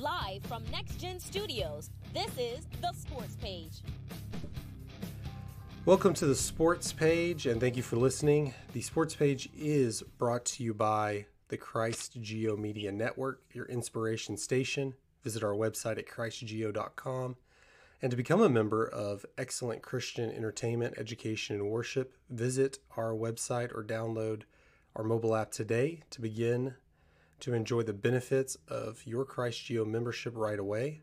Live from Next Gen Studios, this is The Sports Page. Welcome to the Sports Page, and thank you for listening. The Sports Page is brought to you by the Christ Geo Media Network, your inspiration station. Visit our website at christgeo.com. And to become a member of excellent Christian entertainment, education, and worship, visit our website or download our mobile app today to begin to enjoy the benefits of your Christ Geo membership right away.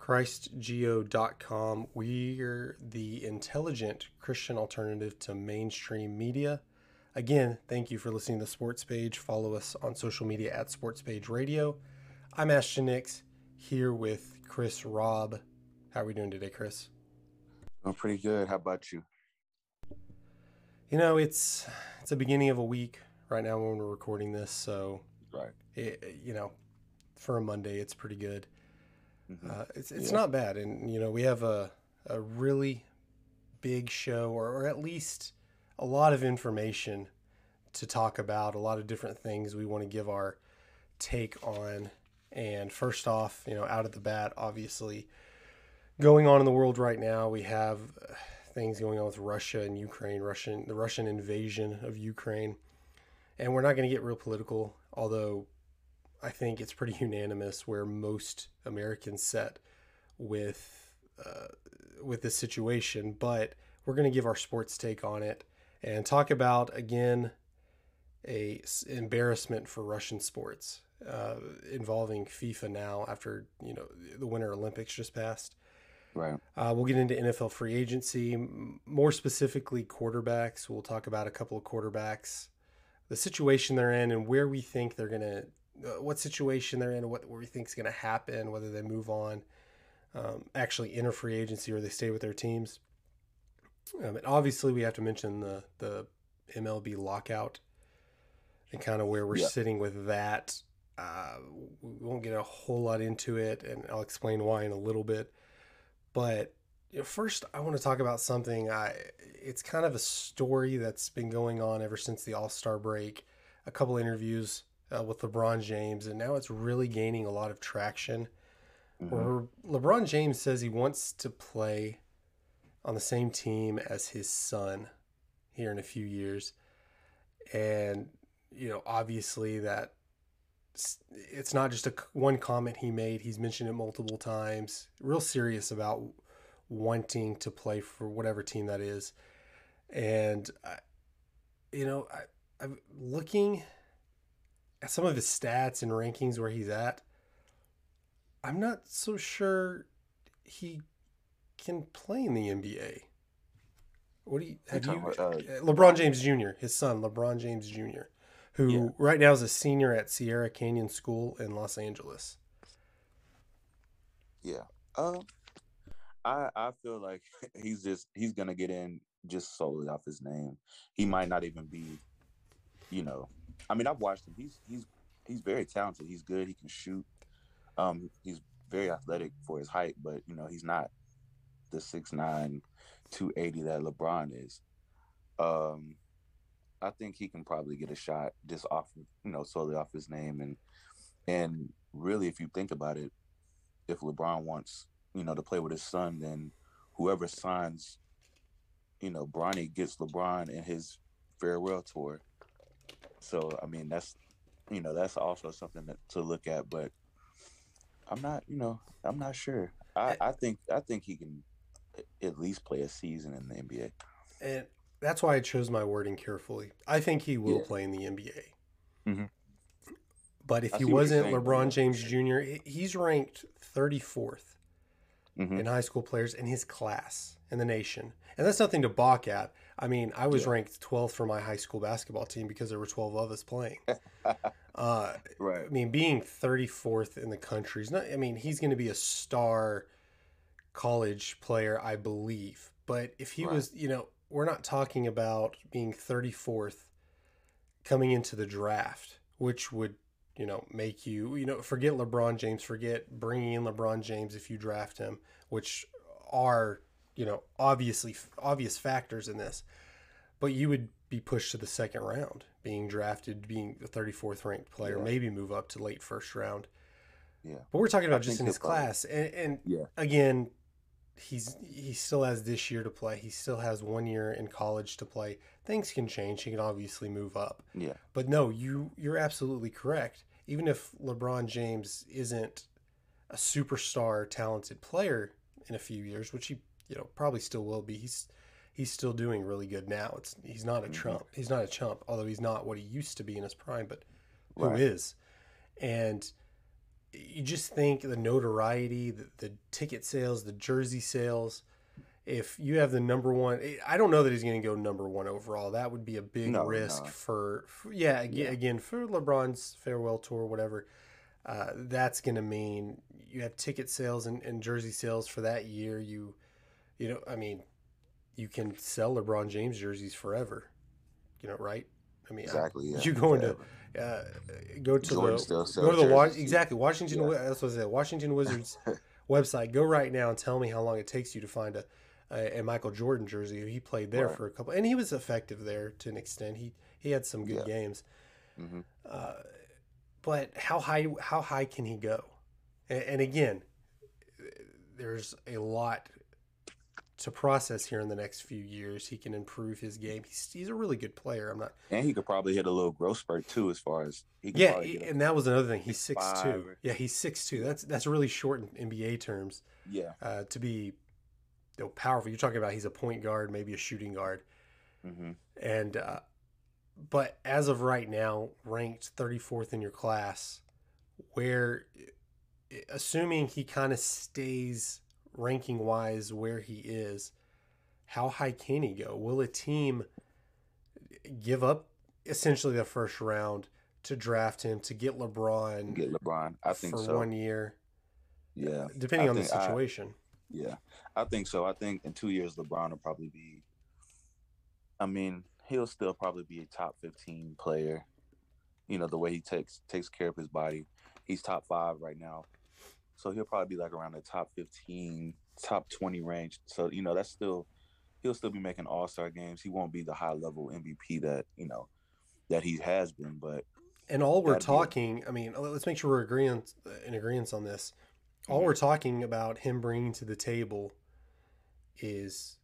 ChristGeo.com. We're the intelligent Christian alternative to mainstream media. Again, thank you for listening to the Sports Page. Follow us on social media at Sports Page Radio. I'm Ashton Nix here with Chris Robb. How are we doing today, Chris? I'm pretty good. How about you? You know, it's it's the beginning of a week right now when we're recording this, so Right. it, you know, for a Monday, it's pretty good. Mhm. Uh, it's it's Yeah. not bad, and you know we have a a really big show, or, or at least a lot of information to talk about. A lot of different things we want to give our take on. And first off, you know, out of the bat, obviously, going on in the world right now, we have uh, things going on with Russia and Ukraine, Russian the Russian invasion of Ukraine, and we're not going to get real political, although I think it's pretty unanimous where most Americans set with uh, with this situation. But we're going to give our sports take on it and talk about again a embarrassment for Russian sports uh, involving FIFA now after you know the Winter Olympics just passed. Right. Uh, we'll get into NFL free agency, more specifically quarterbacks. We'll talk about a couple of quarterbacks, the situation they're in, and where we think they're gonna, uh, what situation they're in, what, what we think is gonna happen, whether they move on, um, actually enter free agency or they stay with their teams. Um, and obviously, we have to mention the the MLB lockout and kind of where we're Yeah. sitting with that. Uh, we won't get a whole lot into it, and I'll explain why in a little bit. But first, I want to talk about something. I it's kind of a story that's been going on ever since the All Star break. A couple interviews uh, with LeBron James, and now it's really gaining a lot of traction. Mhm. Where LeBron James says he wants to play on the same team as his son here in a few years, and you know, obviously that it's not just a one comment he made. He's mentioned it multiple times. Real serious about wanting to play for whatever team that is. And I, you know, I, I'm looking at some of his stats and rankings where he's at. I'm not so sure he can play in the NBA. What do you have you? about, uh, LeBron James Jr., his son, LeBron James Jr., who Yeah. right now is a senior at Sierra Canyon School in Los Angeles. Yeah. Um, I I feel like he's just he's gonna get in just solely off his name. He might not even be, you know. I mean, I've watched him. He's he's he's very talented. He's good. He can shoot. Um, he's very athletic for his height, but you know he's not the 6'9", 280 that LeBron is. Um, I think he can probably get a shot just off, you know, solely off his name and and really, if you think about it, if LeBron wants, you know, to play with his son, then whoever signs, you know, Bronny gets LeBron in his farewell tour. So I mean, that's you know, that's also something that, to look at. But I'm not, you know, I'm not sure. I, I think I think he can at least play a season in the NBA. And that's why I chose my wording carefully. I think he will Yeah. play in the NBA. Mhm. But if I he see what you're wasn't LeBron. James Jr., he's ranked 34th Mhm. in high school players in his class in the nation. And that's nothing to balk at. I mean, I was Yeah. ranked 12th for my high school basketball team because there were 12 of us playing. Uh, Right. I mean, being 34th in the country is not, I mean, he's going to be a star college player, I believe. But if he Right. was, you know, we're not talking about being 34th coming into the draft, which would, you know, make you, you know, forget LeBron James, forget bringing in LeBron James if you draft him, which are, you know, obviously obvious factors in this. But you would be pushed to the second round, being drafted, being the 34th ranked player, Yeah. maybe move up to late first round. Yeah. But we're talking about I just in his probably- class, and, and Yeah. again, he's he still has this year to play. He still has one year in college to play. Things can change. He can obviously move up. Yeah. But no, you you're absolutely correct. Even if LeBron James isn't a superstar talented player in a few years, which he you know probably still will be, he's he's still doing really good now. It's he's not a Mhm. trump. He's not a chump, although he's not what he used to be in his prime, but who Right. is? And you just think the notoriety, the, the ticket sales, the jersey sales. If you have the number one, I don't know that he's going to go number one overall. That would be a big No, risk for, for yeah, again, Yeah. again for LeBron's farewell tour, whatever. Uh, that's going to mean you have ticket sales and, and jersey sales for that year. You, you know, I mean, you can sell LeBron James jerseys forever. You know, right? I mean, I- Exactly. Yeah. you go into uh, go to Jordan the go to the Wa- exactly Washington. Yeah. That's what I said. Washington Wizards website. Go right now and tell me how long it takes you to find a a, a Michael Jordan jersey. He played there Right. for a couple, and he was effective there to an extent. He he had some good Yeah. games, Mhm. uh, but how high how high can he go? And, and again, there's a lot to process here in the next few years. He can improve his game. He's, he's a really good player. I'm not And he could probably hit a little growth spurt too, as far as he yeah, and that was another thing. He's six two. or- Yeah, he's six two. That's that's really short in NBA terms. yeah. Uh, to be you know, powerful, you're talking about he's a point guard, maybe a shooting guard, hmm and uh, but as of right now, ranked 34th in your class, where assuming he kind of stays ranking wise where he is, how high can he go? Will a team give up essentially the first round to draft him to get LeBron Get LeBron. I think for so. one year, yeah. depending I on the think I- situation? Yeah, I think so. I think in two years, LeBron will probably be. I mean, he'll still probably be a top fifteen player. You know the way he takes takes care of his body. He's top five right now, so he'll probably be like around the top fifteen, top twenty range. So you know that's still he'll still be making All Star games. He won't be the high level MVP that you know that he has been, but And all we're That'd be talking, I mean, let's make sure we're agreeing uh, in agreement on this. All Mhm. we're talking about him bringing to the table is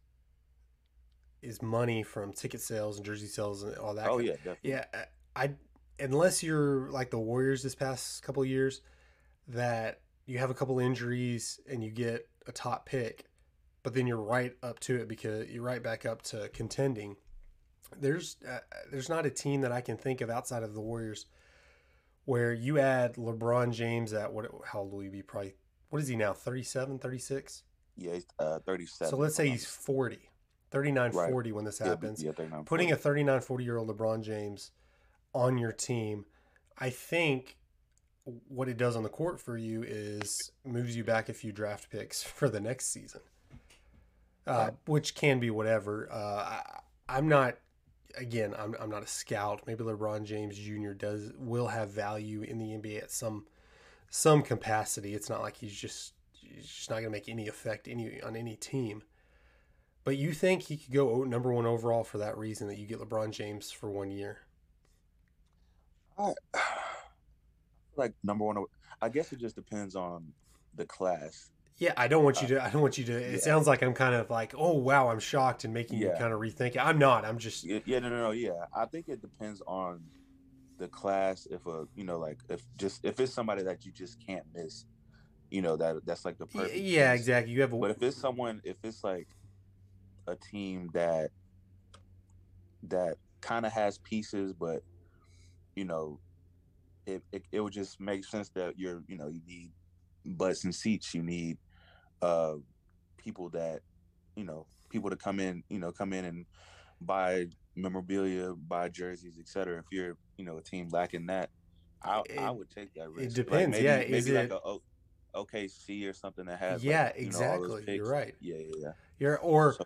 is money from ticket sales and jersey sales and all that. oh yeah, definitely. yeah. I unless you're like the Warriors this past couple of years, that you have a couple injuries and you get a top pick, but then you're right up to it because you're right back up to contending. There's uh, there's not a team that I can think of outside of the Warriors where you add LeBron James at what how old will he be probably what is he now 37 36 yeah. He's uh, thirty-seven. so let's say he's not 40 39 Right. 40 when this happens Yeah, 39, putting 40. a 39 40 year old LeBron James on your team, I think what it does on the court for you is moves you back a few draft picks for the next season, uh, which can be whatever. Uh, I, I'm not. Again, I'm, I'm not a scout. Maybe LeBron James Jr. does will have value in the NBA at some some capacity. It's not like he's just he's just not going to make any effect any on any team. But you think he could go number one overall for that reason that you get LeBron James for one year? I, like number one, I guess it just depends on the class. Yeah, I don't want you uh, to. I don't want you to. It yeah. sounds like I'm kind of like, oh wow, I'm shocked and making you kind of rethink it. I'm not. I'm just. Yeah, yeah, no, no, no, yeah. I think it depends on the class. If a, you know, like if just if it's somebody that you just can't miss, you know, that that's like the perfect. Yeah, exactly. You have a. But if it's someone, if it's like a team that that kind of has pieces, but you know, it, it it would just make sense that you're, you know, you need butts and seats. You need uh people that, you know, people to come in, you know, come in and buy memorabilia, buy jerseys, etc. If you're, you know, a team lacking that, I I would take that risk. Like, depends, maybe, yeah, maybe is like it- a O- OKC or something that has. yeah, like, you know, exactly. You're right. Yeah, yeah, yeah. You're or So-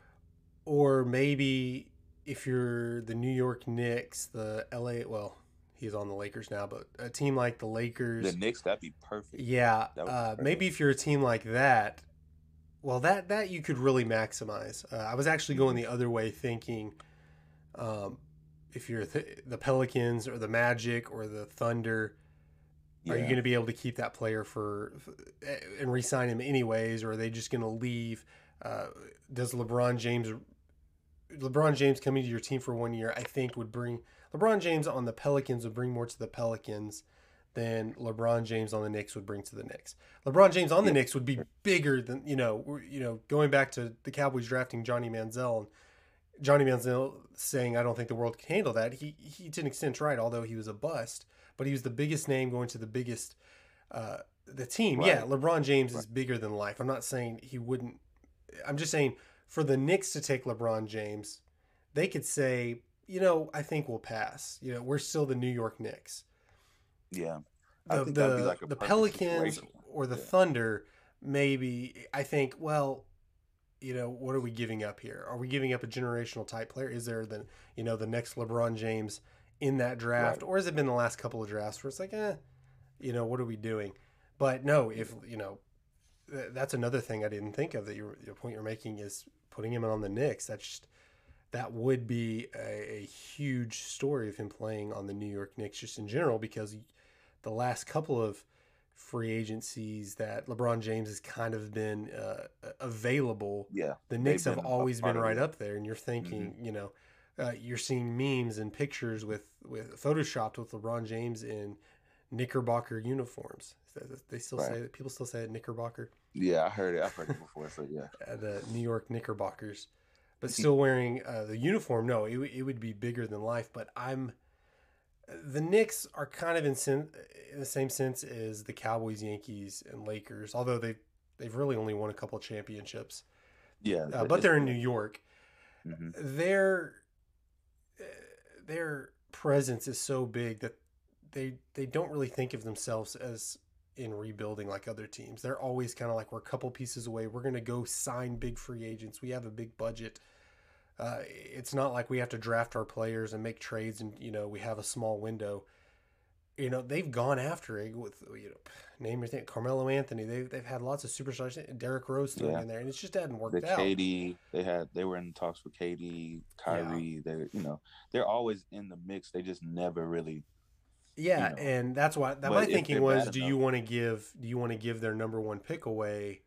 or maybe if you're the New York Knicks, the LA. Well, he's on the Lakers now, but a team like the Lakers. The Knicks, that'd be perfect. Yeah, be uh, perfect. maybe if you're a team like that, well, that that you could really maximize. Uh, I was actually going Mm-hmm. the other way, thinking um, if you're th- the Pelicans or the Magic or the Thunder, Are you going to be able to keep that player for and re-sign him anyways, or are they just going to leave? Uh, does LeBron James LeBron James coming to your team for one year, I think would bring LeBron James on the Pelicans would bring more to the Pelicans than LeBron James on the Knicks would bring to the Knicks. LeBron James on the Knicks would be bigger than you know. You know, going back to the Cowboys drafting Johnny Manziel and Johnny Manziel saying, "I don't think the world can handle that." He he to an extent right, although he was a bust, but he was the biggest name going to the biggest uh, the team. Right. Yeah, LeBron James right. is bigger than life. I'm not saying he wouldn't. I'm just saying for the Knicks to take LeBron James, they could say, you know, I think we'll pass. You know, we're still the New York Knicks. Yeah. The the, like the Pelicans situation. or the yeah. Thunder, maybe I think, well, you know, what are we giving up here? Are we giving up a generational type player? Is there the you know the next LeBron James in that draft, right. or has it been the last couple of drafts where it's like, eh, you know, what are we doing? But no, if you know, that's another thing I didn't think of that your, your point you're making is putting him on the Knicks. That's just that would be a, a, huge story of him playing on the New York Knicks just in general because the last couple of free agencies that LeBron James has kind of been uh, available. Yeah, the Knicks have always been right up there, and you're thinking, mm-hmm. you know, uh, you're seeing memes and pictures with with photoshopped with LeBron James in Knickerbocker uniforms. They still right. say that people still say it Knickerbocker. Yeah, I heard it. I've heard it before. So yeah, uh, the New York Knickerbockers, but still wearing uh, the uniform. No, it, it would be bigger than life. But I'm the Knicks are kind of in, sen- in the same sense as the Cowboys, Yankees, and Lakers. Although they they've really only won a couple championships. Yeah, uh, but they're in New York. Mm-hmm. Their their presence is so big that they they don't really think of themselves as in rebuilding like other teams. They're always kind of like we're a couple pieces away. We're going to go sign big free agents. We have a big budget. Uh, it's not like we have to draft our players and make trades and you know we have a small window. You know they've gone after it with you know name your thing Carmelo Anthony. They've they've had lots of superstars. Derrick Rose thrown yeah. in there, and it just hadn't worked the out. KD, they had they were in talks with KD, Kyrie. Yeah. They you know they're always in the mix. They just never really yeah, you know. and that's why that my thinking was: Do enough. you want to give? Do you want to give their number one pick away,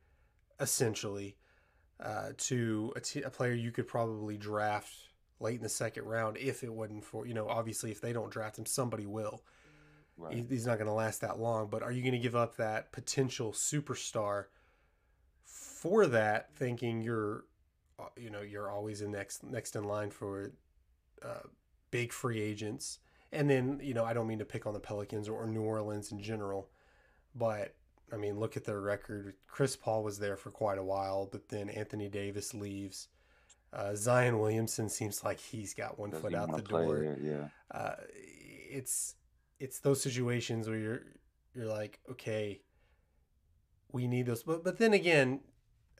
essentially, uh, to a, t- a player you could probably draft late in the second round if it wasn't for you know obviously if they don't draft him somebody will. Right. He, he's not going to last that long, but are you going to give up that potential superstar for that, thinking you're, uh, you know, you're always in next next in line for uh, big free agents? And then, you know, I don't mean to pick on the Pelicans or New Orleans in general, but I mean, look at their record. Chris Paul was there for quite a while, but then Anthony Davis leaves. Uh, Zion Williamson seems like he's got one Does foot out the door. yeah, uh, it's it's those situations where you're you're like, okay, we need those, but but then again,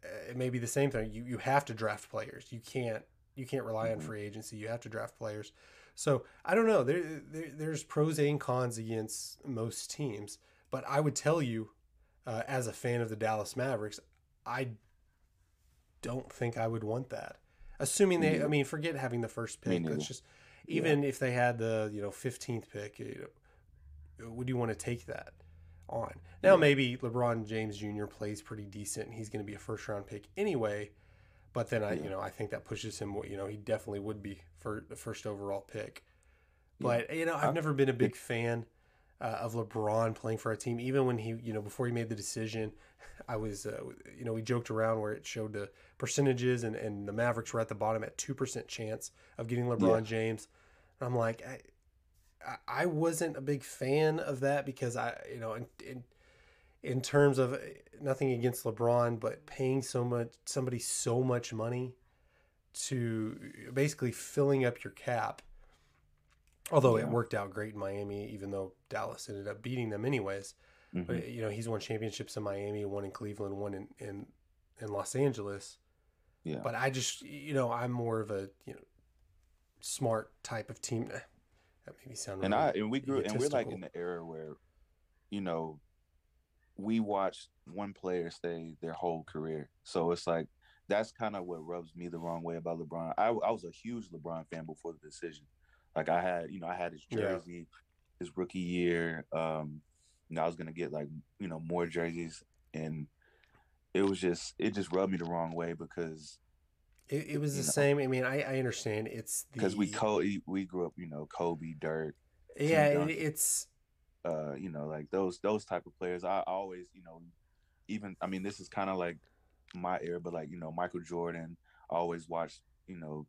uh, it may be the same thing. You you have to draft players. You can't you can't rely mm-hmm. on free agency. You have to draft players. So I don't know. There, there there's pros and cons against most teams, but I would tell you, uh, as a fan of the Dallas Mavericks, I don't think I would want that. Assuming they, I mean, forget having the first pick. It's just even yeah. if they had the you know 15th pick, you know, would you want to take that on? Now yeah. maybe LeBron James Jr. plays pretty decent, and he's going to be a first round pick anyway. But then I, yeah. you know, I think that pushes him. You know, he definitely would be for the first overall pick. But you know, I've never been a big fan uh, of LeBron playing for a team. Even when he, you know, before he made the decision, I was, uh, you know, we joked around where it showed the percentages, and and the Mavericks were at the bottom at two percent chance of getting LeBron yeah. James. And I'm like, I, I wasn't a big fan of that because I, you know, in, in in terms of nothing against LeBron, but paying so much somebody so much money to basically filling up your cap. Although yeah. it worked out great in Miami, even though Dallas ended up beating them anyways. Mm-hmm. But you know, he's won championships in Miami, one in Cleveland, one in in, in Los Angeles. Yeah. But I just you know, I'm more of a, you know, smart type of team. That made me sound And really I and we grew and we're like in the era where, you know, we watched one player stay their whole career. So it's like that's kind of what rubs me the wrong way about LeBron. I, I was a huge LeBron fan before the decision. Like I had, you know, I had his jersey, yeah. his rookie year. Um, you know, I was gonna get like you know more jerseys, and it was just it just rubbed me the wrong way because It, it was the know. same. I mean, I, I understand. It's because we Kobe, we grew up, you know, Kobe, Dirk, yeah. It, Duncan. it's uh, you know, like those those type of players. I always, you know, even I mean, this is kind of like my era, but like you know, Michael Jordan. I always watched, you know,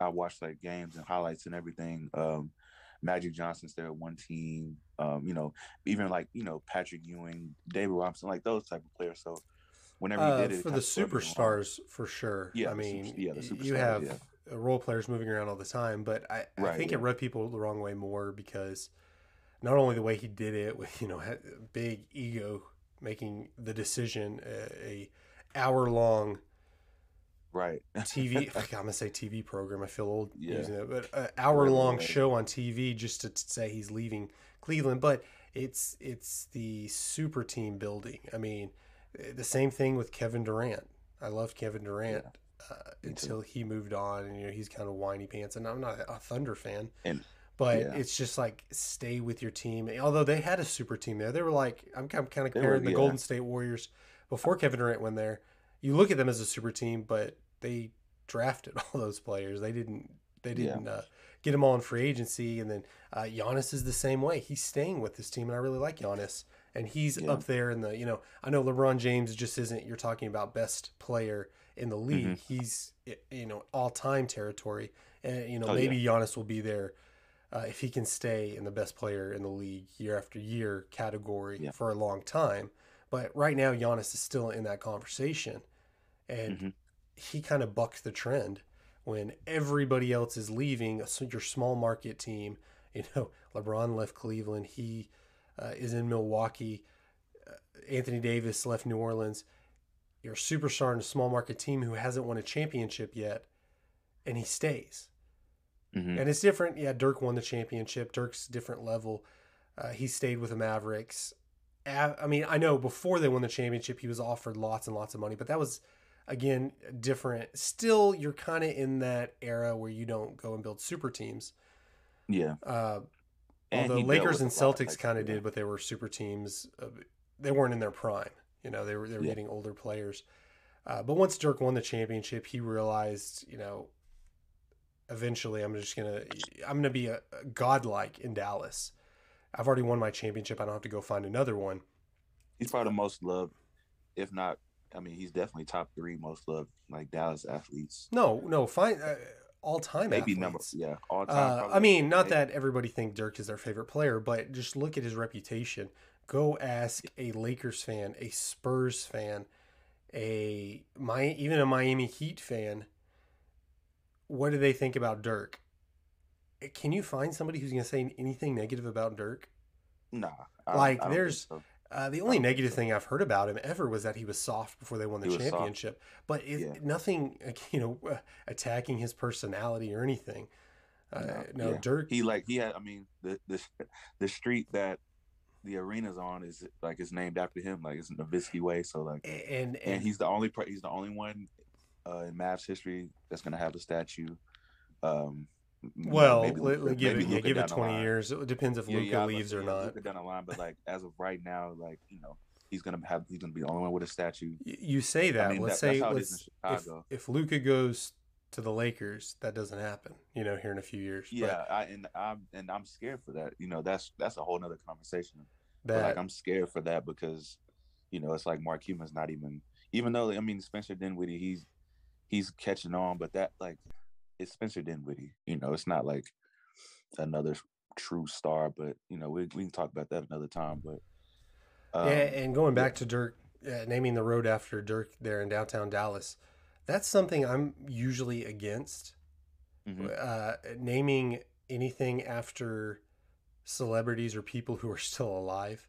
I watched like games and highlights and everything. Um, Magic Johnson's there, at one team. Um, you know, even like you know Patrick Ewing, David Robinson, like those type of players. So whenever he uh, did it, for the superstars for sure. Yeah, I super- mean, yeah, the superstars, you have yeah. uh, role players moving around all the time, but I, I Right, think it rubbed people the wrong way more because not only the way he did it with you know big ego making the decision a, a hour long right? TV. I'm gonna say TV program. I feel old Yeah. using it, but an hour long right. show on TV just to say he's leaving Cleveland. But it's it's the super team building. I mean, eh, the same thing with Kevin Durant. I loved Kevin Durant uh, Me too. until he moved on, and you know he's kind of whiny pants. And I'm not a Thunder fan, And- but yeah. it's just like stay with your team. Although they had a super team there, they were like I'm, I'm kind of They were- comparing the yeah. Golden State Warriors before Kevin Durant went there. You look at them as a super team, but they drafted all those players. They didn't. They didn't uh, get them all in free agency. And then uh, Giannis is the same way. He's staying with this team, and I really like Giannis. And he's Yeah. up there in the. You know, I know LeBron James just isn't. You're talking about best player in the league. Mhm. He's you know all time territory, and you know Oh, yeah. maybe Giannis will be there. Uh, if he can stay in the best player in the league year after year category Yeah. for a long time, but right now Giannis is still in that conversation, and Mhm. he kind of bucks the trend when everybody else is leaving. So your small market team, you know, LeBron left Cleveland. He uh, is in Milwaukee. Uh, Anthony Davis left New Orleans. You're a superstar in a small market team who hasn't won a championship yet, and he stays. Mhm. And it's different. Yeah, Dirk won the championship. Dirk's different level. Uh, he stayed with the Mavericks. I mean, I know before they won the championship, he was offered lots and lots of money, but that was again different. Still, you're kind of in that era where you don't go and build super teams. Yeah. Uh, although Lakers and with a lot, Celtics kind of yeah. did, but they were super teams. Uh, they weren't in their prime. You know, they were they were Yeah. getting older players. Uh, but once Dirk won the championship, he realized, you know, eventually I'm just gonna I'm gonna be a, a godlike in Dallas. I've already won my championship. I don't have to go find another one. He's probably the most loved, if not. I mean, he's definitely top three most loved like Dallas athletes. No, no, fine. Uh, all time Maybe athletes. number yeah all time. Uh. I mean, not Maybe. that everybody think Dirk is their favorite player, but just look at his reputation. Go ask a Lakers fan, a Spurs fan, a my even a Miami Heat fan. What do they think about Dirk? Eh, Can you find somebody who's going to say anything negative about Dirk? Nah, I Like, I there's- so. Uh, the only negative thing I've heard about him ever was that he was soft before they won the He was soft. championship. But it, Yeah. nothing, you know, uh, attacking his personality or anything. Uh, No, no, yeah. Dirk. he like he had. I mean, the the the street that the arena's on is like is named after him. Like it's Nowitzki way. So like, and, and, and he's the only he's the only one uh, in Mavs history that's gonna have a statue. Um, Well, maybe Luka- let- give it, yeah, give it twenty years. It depends if Yeah, Luka yeah, leaves or not. Luka down the line, but like as of right now, like you know, he's gonna have he's gonna be the only one with a statue. You say that. mean, let's that- say let's, if if Luka goes to the Lakers, that doesn't happen. You know, here in a few years. But Yeah, I, and I'm and I'm scared for that. You know, that's that's a whole other conversation. But like I'm scared for that because, you know, it's like Mark Cuban's not even even though I mean Spencer Dinwiddie, he's he's catching on, but that like it's Spencer Dinwiddie. You know, it's not like another true star, but you know, we we can talk about that another time. But um, yeah, and going back to Dirk, uh, naming the road after Dirk there in downtown Dallas, that's something I'm usually against. mhm. Uh, naming anything after celebrities or people who are still alive.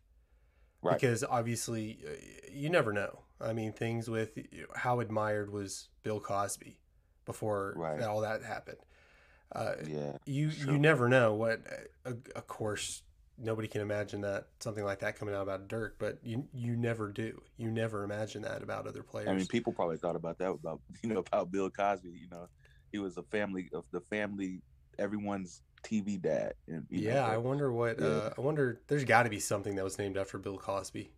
right, because obviously uh, you never know. I mean, things with how admired was Bill Cosby before Right. all that happened. Uh, yeah, you sure. you never know what. Uh, of course, nobody can imagine that something like that coming out about Dirk, but you you never do. You never imagine that about other players. I mean, people probably thought about that about you know about Bill Cosby. You know, he was a family of the family everyone's TV dad. And, you know, Yeah, I wonder what. Yeah. Uh, I wonder. There's got to be something that was named after Bill Cosby.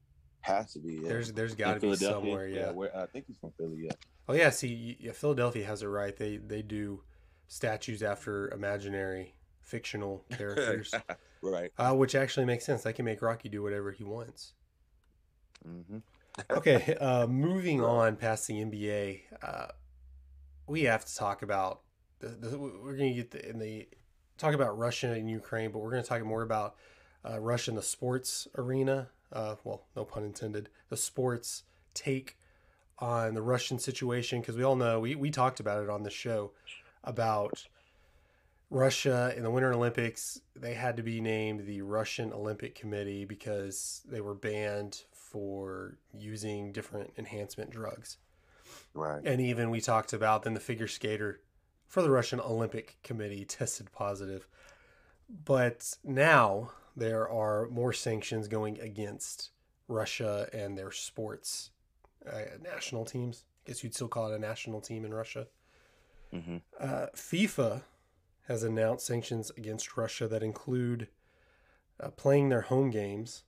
Has to be. Yeah. There's there's In got to be somewhere. Yeah. where, I think he's from Philly. Yeah. Oh yeah. See, yeah, Philadelphia has it right. They they do statues after imaginary fictional characters, right. uh, which actually makes sense. I can make Rocky do whatever he wants. hmm Okay, uh, moving on past the NBA, uh, we have to talk about. The, the, we're going to get the, in the talk about Russia and Ukraine, but we're going to talk more about uh, Russia in the sports arena. Uh, well, no pun intended. The sports take on the Russian situation because we all know we we talked about it on the show about Russia in the Winter Olympics. They had to be named the Russian Olympic Committee because they were banned for using different enhancement drugs. Right. And even we talked about then the figure skater for the Russian Olympic Committee tested positive. But now there are more sanctions going against Russia and their sports uh, national teams. I guess you'd still call it a national team in Russia. hmm Uh, FIFA has announced sanctions against Russia that include uh, playing their home games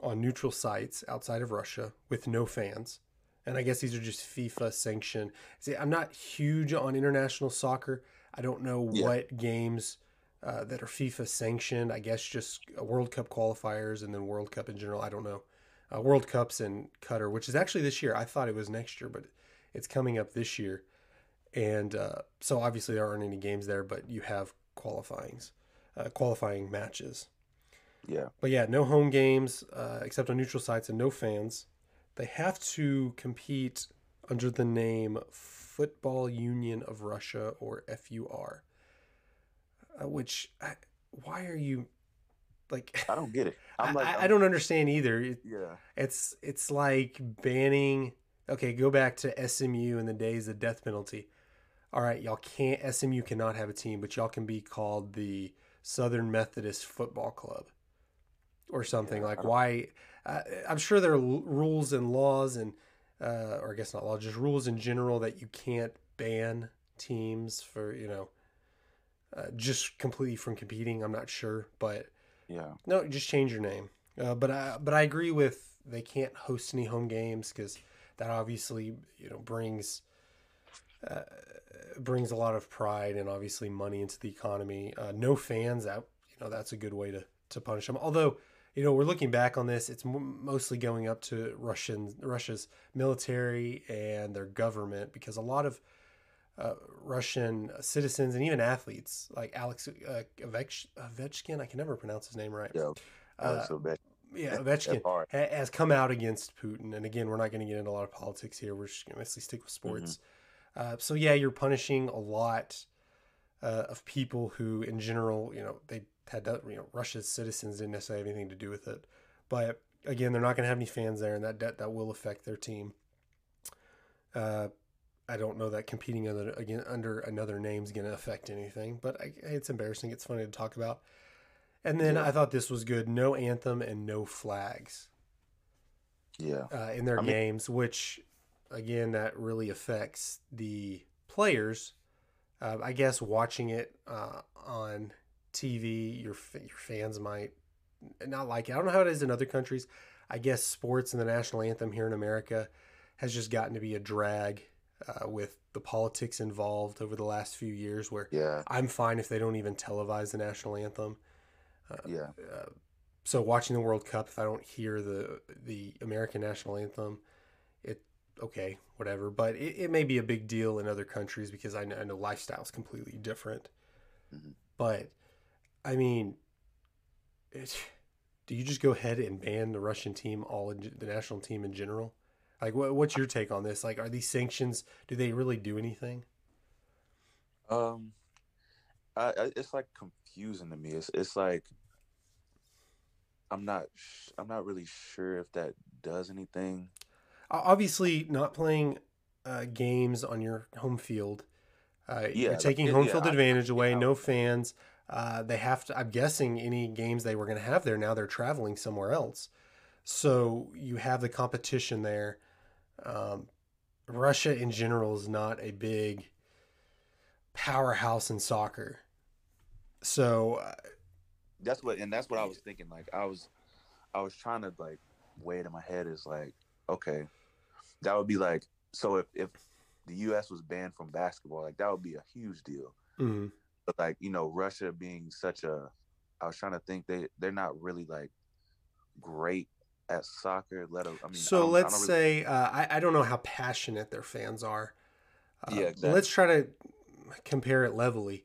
on neutral sites outside of Russia with no fans. And I guess these are just FIFA sanctioned. See, I'm not huge on international soccer. I don't know Yeah. what games uh, that are FIFA sanctioned. I guess just uh, World Cup qualifiers and then World Cup in general. I don't know. Uh, World Cups in Qatar, which is actually this year. I thought it was next year, but it's coming up this year. And uh, so obviously there aren't any games there, but you have qualifyings, uh, qualifying matches. Yeah. But yeah, no home games uh, except on neutral sites and no fans. They have to compete under the name Football Union of Russia or FUR. Uh, which, I, why are you like? I don't get it. I, I'm like, I, I I'm- don't understand either. It- Yeah. it's it's like banning. Okay, go back to SMU in the days of death penalty. All right, y'all can't. SMU cannot have a team, but y'all can be called the Southern Methodist Football Club, or something Yeah, like. Why? Uh, I'm sure there are l- rules and laws, and uh, or I guess not laws, just rules in general that you can't ban teams for you know, uh, just completely from competing. I'm not sure, but Yeah. no, just change your name. Uh, but I but I agree with they can't host any home games because that obviously you know brings uh, brings a lot of pride and obviously money into the economy. Uh, no fans, that you know that's a good way to to punish them. Although you know we're looking back on this, it's m- mostly going up to Russian Russia's military and their government because a lot of uh, Russian citizens and even athletes like Alex uh, Ovech- Ovechkin, I can never pronounce his name right. Yeah. Uh, yeah, Ovechkin ha- has come out against Putin, and again, we're not going to get into a lot of politics here. We're just going to mostly stick with sports. Uh, so yeah, you're punishing a lot uh, of people who, in general, you know, they had that, you know, Russia's citizens didn't necessarily have anything to do with it. But again, they're not going to have any fans there, and that that, that will affect their team. Uh, I don't know that competing under again under another name is going to affect anything, but I, it's embarrassing. It's funny to talk about. And then Yeah. I thought this was good: no anthem and no flags Yeah. uh, in their I mean- games, which again that really affects the players. Uh, I guess watching it uh, on TV, your your fans might not like it. I don't know how it is in other countries. I guess sports and the national anthem here in America has just gotten to be a drag uh, with the politics involved over the last few years. Where Yeah. I'm fine if they don't even televise the national anthem Yeah. so watching the World Cup, if I don't hear the the American national anthem, it okay, whatever. But it, it may be a big deal in other countries because I know, I know lifestyle is completely different. Mhm. But I mean, it, do you just go ahead and ban the Russian team, all in, the national team in general? Like, what, what's your take on this? Like, are these sanctions? Do they really do anything? Um, I, I it's like confusing to me. It's it's like I'm not sh- I'm not really sure if that does anything. Obviously, not playing uh, games on your home field. Uh, Yeah, you're taking home yeah, field I- advantage away. yeah. No fans. Uh, they have to. I'm guessing any games they were going to have there now they're traveling somewhere else. So you have the competition there. Um, Russia in general is not a big powerhouse in soccer. So uh, that's what, and that's what I was thinking. Like I was, I was trying to like weigh it in my head. Is like, okay, that would be like, so if if the U.S. was banned from basketball, like that would be a huge deal. mhm. But like you know, Russia being such a, I was trying to think they they're not really like great at soccer. Let I mean, so I let's don't really- say uh, I, I don't know how passionate their fans are. Uh, Yeah, exactly. Let's try to compare it levelly.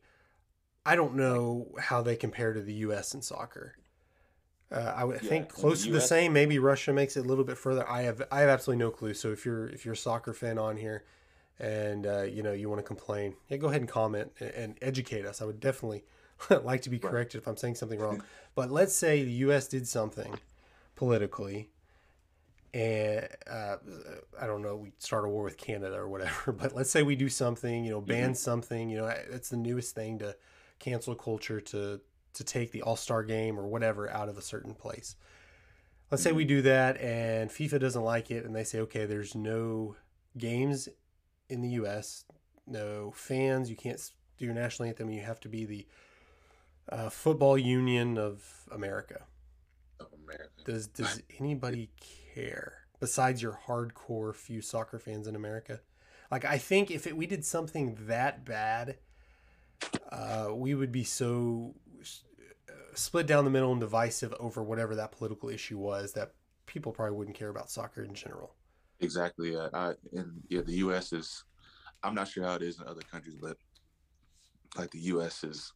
I don't know how they compare to the U.S. in soccer. Uh, I would Yeah, think in the close to the same. Maybe Russia makes it a little bit further. I have I have absolutely no clue. So if you're if you're a soccer fan on here, and uh, you know you want to complain, yeah, go ahead and comment and, and educate us. I would definitely like to be Right. corrected if I'm saying something wrong. But let's say the U.S. did something politically, and uh, I don't know, we start a war with Canada or whatever. But let's say we do something, you know, ban something. You know, it's the newest thing to cancel culture to to take the All Star game or whatever out of a certain place. Let's say we do that, and FIFA doesn't like it, and they say, okay, there's no games in the U.S., no fans, you can't do your national anthem, you have to be the uh, Football Union of America. America. Does does anybody care besides your hardcore few soccer fans in America? Like I think if it, we did something that bad, uh, we would be so uh, split down the middle and divisive over whatever that political issue was that people probably wouldn't care about soccer in general. Exactly. Uh, I and yeah, the U.S. is. I'm not sure how it is in other countries, but like the U.S. is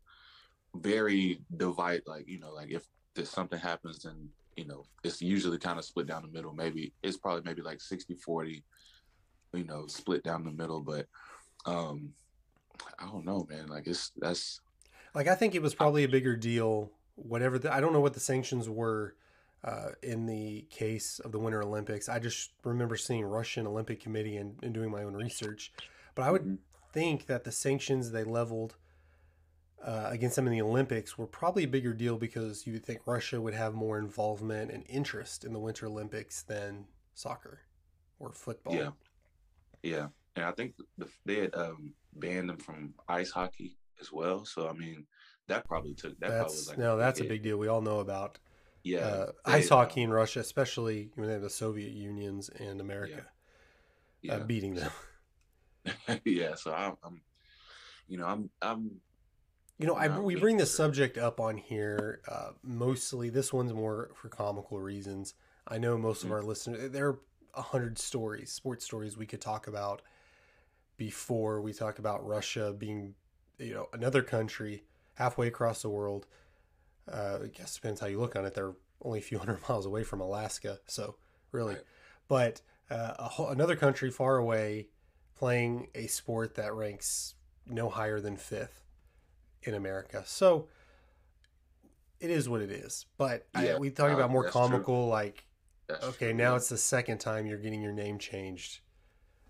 very divide. Like you know, like if there's something happens, then you know it's usually kind of split down the middle. Maybe it's probably maybe like 60-40, You know, split down the middle, but um, I don't know, man. Like it's that's Like I think it was probably a bigger deal. Whatever the, I don't know what the sanctions were uh, in the case of the Winter Olympics. I just remember seeing Russian Olympic Committee and, and doing my own research. But I would Mhm. think that the sanctions they leveled uh, against them in the Olympics were probably a bigger deal because you would think Russia would have more involvement and interest in the Winter Olympics than soccer or football. Yeah. Yeah, and I think the, they had um, banned them from ice hockey as well. So I mean, that probably took that. probably That's was like no, that's a hit. big deal. We all know about yeah uh, ice uh, hockey in Russia, especially when they have the Soviet Unions and America yeah, uh, beating them. yeah. So I'm, I'm, you know, I'm, I'm. You know, I, we bring this sure. subject up on here uh, mostly. This one's more for comical reasons. I know most of Mm. our listeners. There are a hundred stories, sports stories we could talk about before we talk about Russia being, you know, another country halfway across the world. Uh, I guess depends how you look on it. They're only a few hundred miles away from Alaska, so really, Right. but uh, a whole, another country far away playing a sport that ranks no higher than fifth in America. So it is what it is. But I, we talk uh, about more that's true. comical, like That's okay, true, now it's the second time you're getting your name changed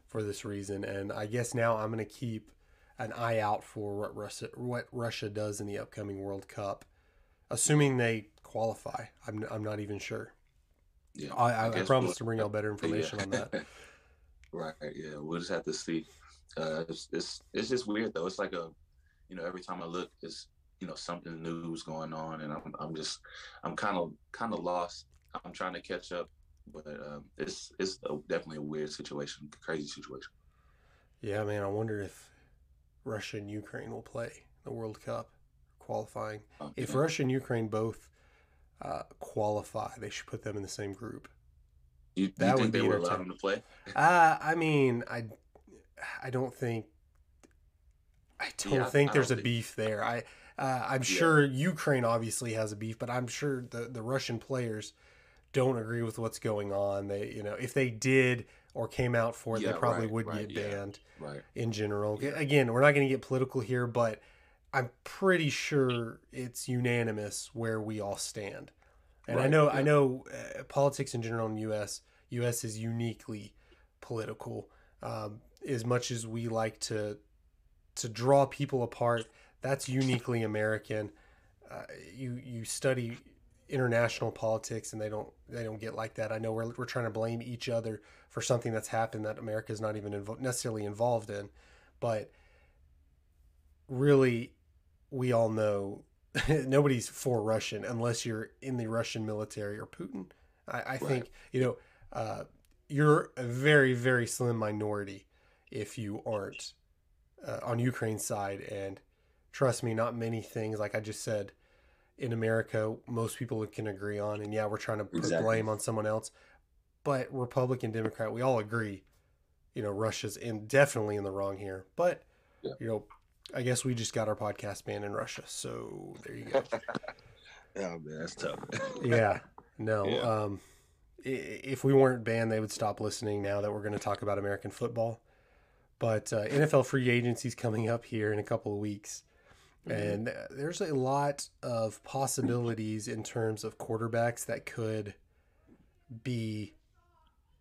for this reason, and I guess now I'm going to keep an eye out for what Russia what Russia does in the upcoming World Cup, assuming they qualify. I'm I'm not even sure. Yeah, I, I, I guess promise we'll- to bring out better information yeah. on that. right. Yeah. We'll just have to see. Uh, it's, it's it's just weird though. It's like a, you know, every time I look, it's you know something new's going on, and I'm I'm just I'm kind of kind of lost. I'm trying to catch up, but um, it's it's a, definitely a weird situation, crazy situation. Yeah, man, I wonder if Russia and Ukraine will play the World Cup qualifying. If. Russia and Ukraine both uh, qualify, they should put them in the same group. you, you that think would they be would allow entertaining. them to play? Uh, I mean, I, I don't think, I don't Yeah, think I there's don't a think- beef there. I, uh, I'm Yeah. sure Ukraine obviously has a beef, but I'm sure the the Russian players don't agree with what's going on. They, you know, if they did or came out for it, Yeah, they probably right, would right, get yeah. banned. Right. in general. Yeah. Again, we're not going to get political here, but I'm pretty sure it's unanimous where we all stand. And I Right, know, I know, uh, politics in general in the U.S. U.S. is uniquely political. Um, as much as we like to to draw people apart, that's uniquely American. Uh, you you study international politics and they don't they don't get like that. I know we're we're trying to blame each other for something that's happened that America is not even invo- necessarily involved in, but really we all know nobody's for Russian unless you're in the Russian military or Putin. I, I right. think you know uh, you're a very very slim minority if you aren't uh, on Ukraine's side. And trust me, not many things like I just said in America most people can agree on. And yeah, we're trying to put exactly. blame on someone else, but Republican Democrat we all agree. You know, Russia's in definitely in the wrong here, but yeah. you know I guess we just got our podcast banned in Russia, so there you go. oh man, that's tough. yeah, no. Yeah. Um, if we weren't banned, they would stop listening. Now that we're going to talk about American football, but uh, NFL free agency's coming up here in a couple of weeks, mm-hmm. and uh, there's a lot of possibilities in terms of quarterbacks that could be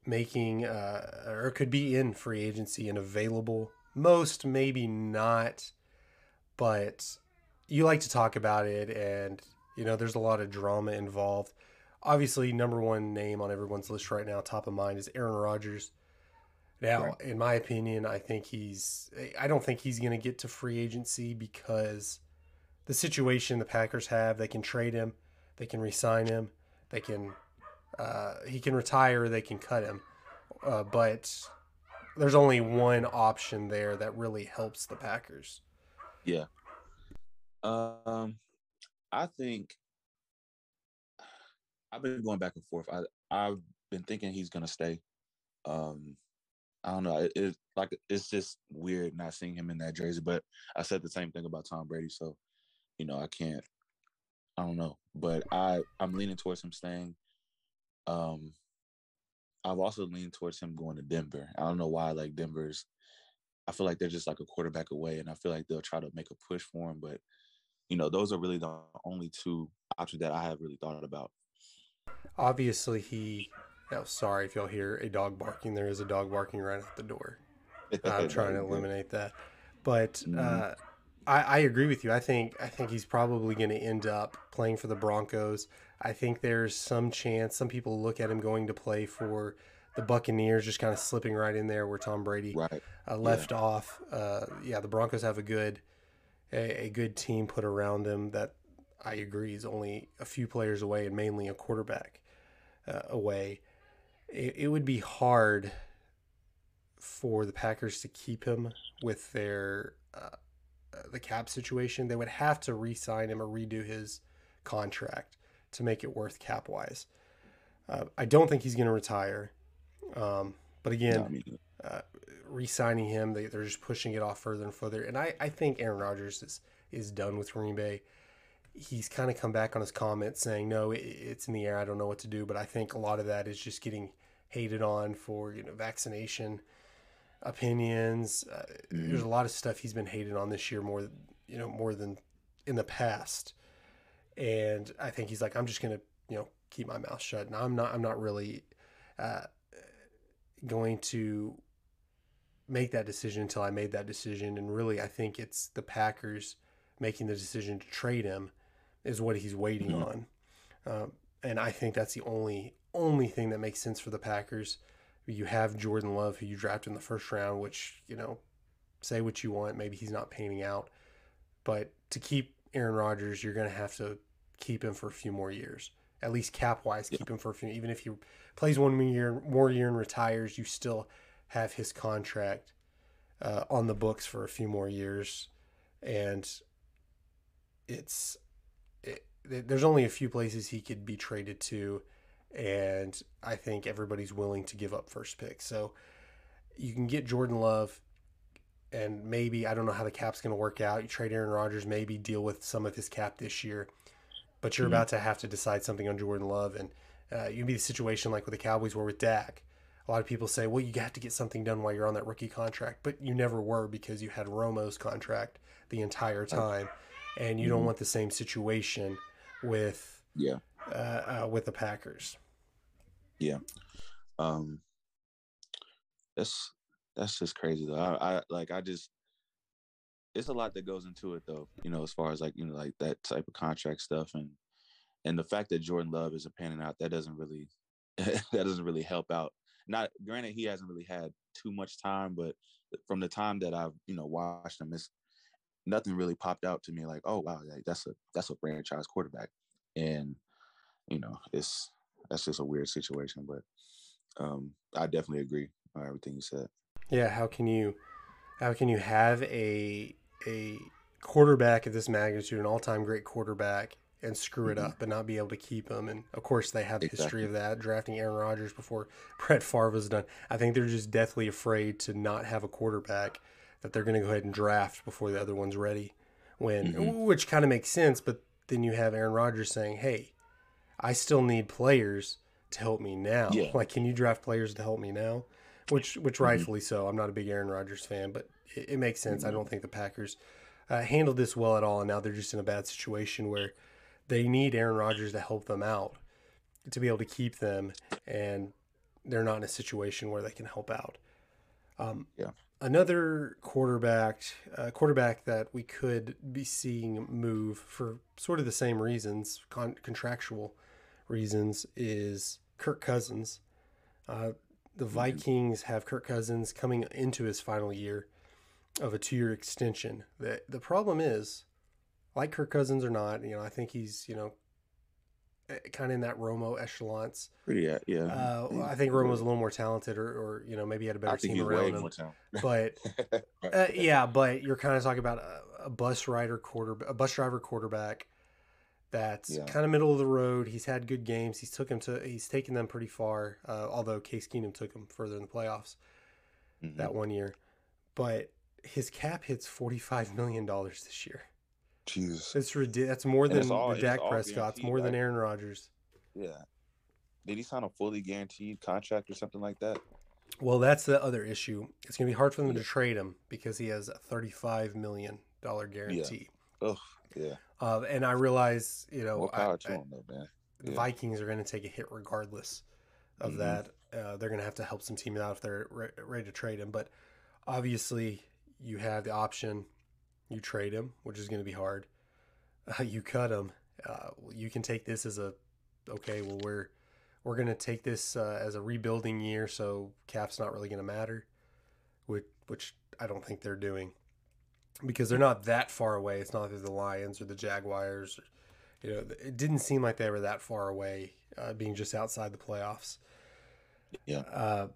making uh, or could be in free agency and available most maybe not, but you like to talk about it, and you know there's a lot of drama involved. Obviously, number one name on everyone's list right now, top of mind, is Aaron Rodgers. Now, right. in my opinion, I think he's. I don't think he's going to get to free agency because the situation the Packers have, they can trade him, they can resign him, they can. Uh, he can retire, they can cut him, uh, but there's only one option there that really helps the Packers. Yeah. Um, I think I've been going back and forth. I I've been thinking he's gonna stay. Um, I don't know. It, it like it's just weird not seeing him in that jersey. But I said the same thing about Tom Brady, so you know I can't. I don't know, but I I'm leaning towards him staying. Um, I've also leaned towards him going to Denver. I don't know why. Like Denver's, I feel like they're just like a quarterback away, and I feel like they'll try to make a push for him. But you know, those are really the only two options that I have really thought about. Obviously, he. Oh, sorry if y'all hear a dog barking. There is a dog barking right at the door. I'm trying to eliminate that, but uh, I, I agree with you. I think I think he's probably going to end up playing for the Broncos. I think there's some chance. Some people look at him going to play for the Buccaneers, just kind of slipping right in there where Tom Brady right. uh, left yeah. off. Uh, yeah, the Broncos have a good a, a, good team put around them that I agree is only a few players away and mainly a quarterback uh, away. It, it would be hard for the Packers to keep him with their uh, uh, the cap situation. They would have to re-sign him or redo his contract to make it worth cap wise. Uh, I don't think he's going to retire. Um, but again, uh, re-signing him, they, they're just pushing it off further and further. And I, I think Aaron Rodgers is is done with Green Bay. He's kind of come back on his comments saying, "No, it, it's in the air. I don't know what to do." But I think a lot of that is just getting hated on for you know vaccination opinions. Uh, mm-hmm. There's a lot of stuff he's been hated on this year more, you know, more than in the past and I think he's like, I'm just gonna, you know, keep my mouth shut. And I'm not, I'm not really uh, going to make that decision until I made that decision. And really, I think it's the Packers making the decision to trade him is what he's waiting mm-hmm. on. Um, and I think that's the only only thing that makes sense for the Packers. You have Jordan Love, who you drafted in the first round, which you know, say what you want. Maybe he's not painting out, but to keep Aaron Rodgers, you're going to have to keep him for a few more years, at least cap wise. Yeah. Keep him for a few. Even if he plays one year, more year and retires, you still have his contract uh, on the books for a few more years, and it's it, there's only a few places he could be traded to, and I think everybody's willing to give up first pick. So you can get Jordan Love and maybe I don't know how the cap's going to work out. You trade Aaron Rodgers, maybe deal with some of his cap this year, but you're mm-hmm. about to have to decide something on Jordan Love, and uh, you can be the situation like with the Cowboys were with Dak. A lot of people say, well, you have to get something done while you're on that rookie contract, but you never were because you had Romo's contract the entire time, and you mm-hmm. don't want the same situation with yeah uh, uh, with the Packers. Yeah, um, that's that's just crazy though. I, I like I just it's a lot that goes into it though, you know, as far as like, you know, like that type of contract stuff and and the fact that Jordan Love is a panning out, that doesn't really that doesn't really help out. Not granted he hasn't really had too much time, but from the time that I've, you know, watched him, it's nothing really popped out to me like, oh wow, that's a that's a franchise quarterback, and you know, it's that's just a weird situation. But um, I definitely agree on everything you said. Yeah, how can you how can you have a a quarterback of this magnitude, an all time great quarterback, and screw it mm-hmm. up and not be able to keep him? And of course, they have the exactly. history of that, drafting Aaron Rodgers before Brett Favre was done. I think they're just deathly afraid to not have a quarterback that they're going to go ahead and draft before the other one's ready. When, mm-hmm. which kind of makes sense, but then you have Aaron Rodgers saying, "Hey, I still need players to help me now. Yeah. Like, can you draft players to help me now?" Which, which mm-hmm. rightfully so. I'm not a big Aaron Rodgers fan, but it, it makes sense. Mm-hmm. I don't think the Packers uh, handled this well at all, and now they're just in a bad situation where they need Aaron Rodgers to help them out to be able to keep them, and they're not in a situation where they can help out. Um, yeah another quarterback, uh, quarterback that we could be seeing move for sort of the same reasons, con- contractual reasons, is Kirk Cousins. Uh, the mm-hmm. Vikings have Kirk Cousins coming into his final year of a two-year extension. The the problem is, like Kirk Cousins or not, you know, I think he's you know Eh, kind of in that Romo echelons. Pretty, yeah. yeah. Uh, I think Romo was a little more talented, or, or you know maybe had a better team around him. but uh, yeah, but you're kind of talking about a, a, bus rider quarter, a bus driver quarterback that's yeah. kind of middle of the road. He's had good games. He's took him to, he's taken them pretty far. Uh, although Case Keenum took him further in the playoffs mm-hmm. that one year, but his cap hits forty five million dollars this year. Jesus, it's ridiculous. That's more than all, Dak Prescott's, more than Aaron Rodgers. Yeah. Did he sign a fully guaranteed contract or something like that? Well, that's the other issue. It's going to be hard for them to trade him because he has a thirty-five million dollar guarantee. Yeah. Oh, yeah. Uh, and I realize, you know, power I, him, though, man. Yeah. The Vikings are going to take a hit regardless of mm-hmm. that. Uh, they're going to have to help some teams out if they're re- ready to trade him. But obviously, you have the option you trade him, which is going to be hard. Uh, you cut him. Uh, you can take this as a okay. Well, we're we're going to take this uh, as a rebuilding year, so cap's not really going to matter, which which I don't think they're doing because they're not that far away. It's not like the Lions or the Jaguars. Or, you know, it didn't seem like they were that far away, uh, being just outside the playoffs. Yeah. Uh,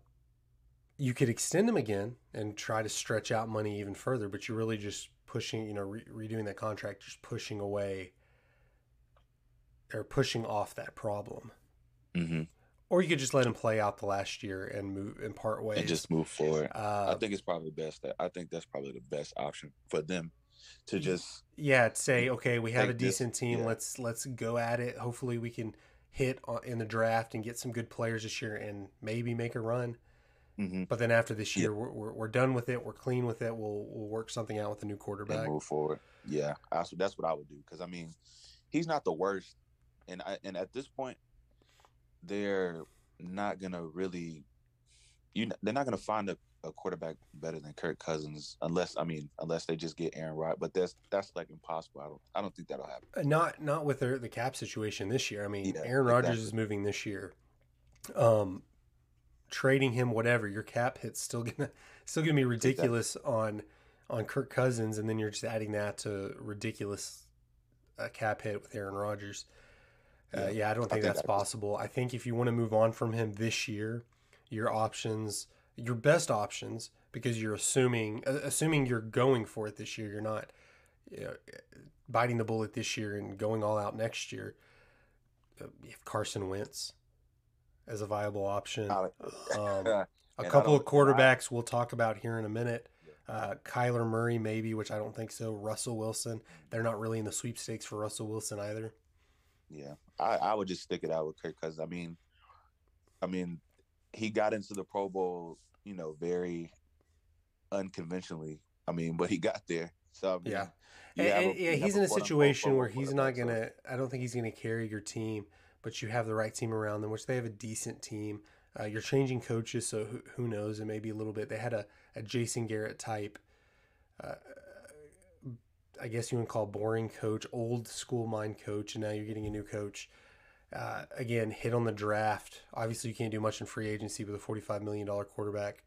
you could extend them again and try to stretch out money even further, but you're really just pushing, you know, re- redoing that contract, just pushing away or pushing off that problem. Mm-hmm. Or you could just let him play out the last year and move and part ways and just move forward. Uh, I think it's probably best. That I think that's probably the best option for them to just yeah say okay we have a decent this, team yeah. let's let's go at it hopefully we can hit in the draft and get some good players this year and maybe make a run Mm-hmm. But then after this year, yeah. we're, we're, we're, done with it. We're clean with it. We'll we'll work something out with the new quarterback. And move forward. Yeah, that's that's what I would do because I mean, he's not the worst, and I, and at this point, they're not gonna really, you they're not gonna find a, a quarterback better than Kirk Cousins unless I mean unless they just get Aaron Rodgers. But that's that's like impossible. I don't I don't think that'll happen. Uh, not not with their, the cap situation this year. I mean, yeah, Aaron Rodgers exactly. is moving this year. Um, trading him, whatever, your cap hit's still gonna still gonna be ridiculous on on Kirk Cousins, and then you're just adding that to ridiculous uh, cap hit with Aaron Rodgers. Uh, yeah. I don't think, I think that's that possible. I think if you want to move on from him this year, your options, your best options, because you're assuming assuming you're going for it this year, you're not you know, biting the bullet this year and going all out next year. Uh, if Carson Wentz, as a viable option. Um, a couple of quarterbacks we'll talk about here in a minute. Uh, Kyler Murray, maybe, which I don't think so. Russell Wilson. They're not really in the sweepstakes for Russell Wilson either. Yeah, I, I would just stick it out with Kirk because I mean, I mean, he got into the Pro Bowl, you know, very unconventionally. I mean, but he got there. So I mean, yeah, and, a, yeah, he's in a situation where he's not gonna. I don't think he's gonna carry your team but you have the right team around them, which they have a decent team. Uh, you're changing coaches, so who, who knows? It may be a little bit. They had a, a Jason Garrett type, uh, I guess you would call boring coach, old school mind coach, and now you're getting a new coach. Uh, again, hit on the draft. Obviously, you can't do much in free agency with a $45 million quarterback.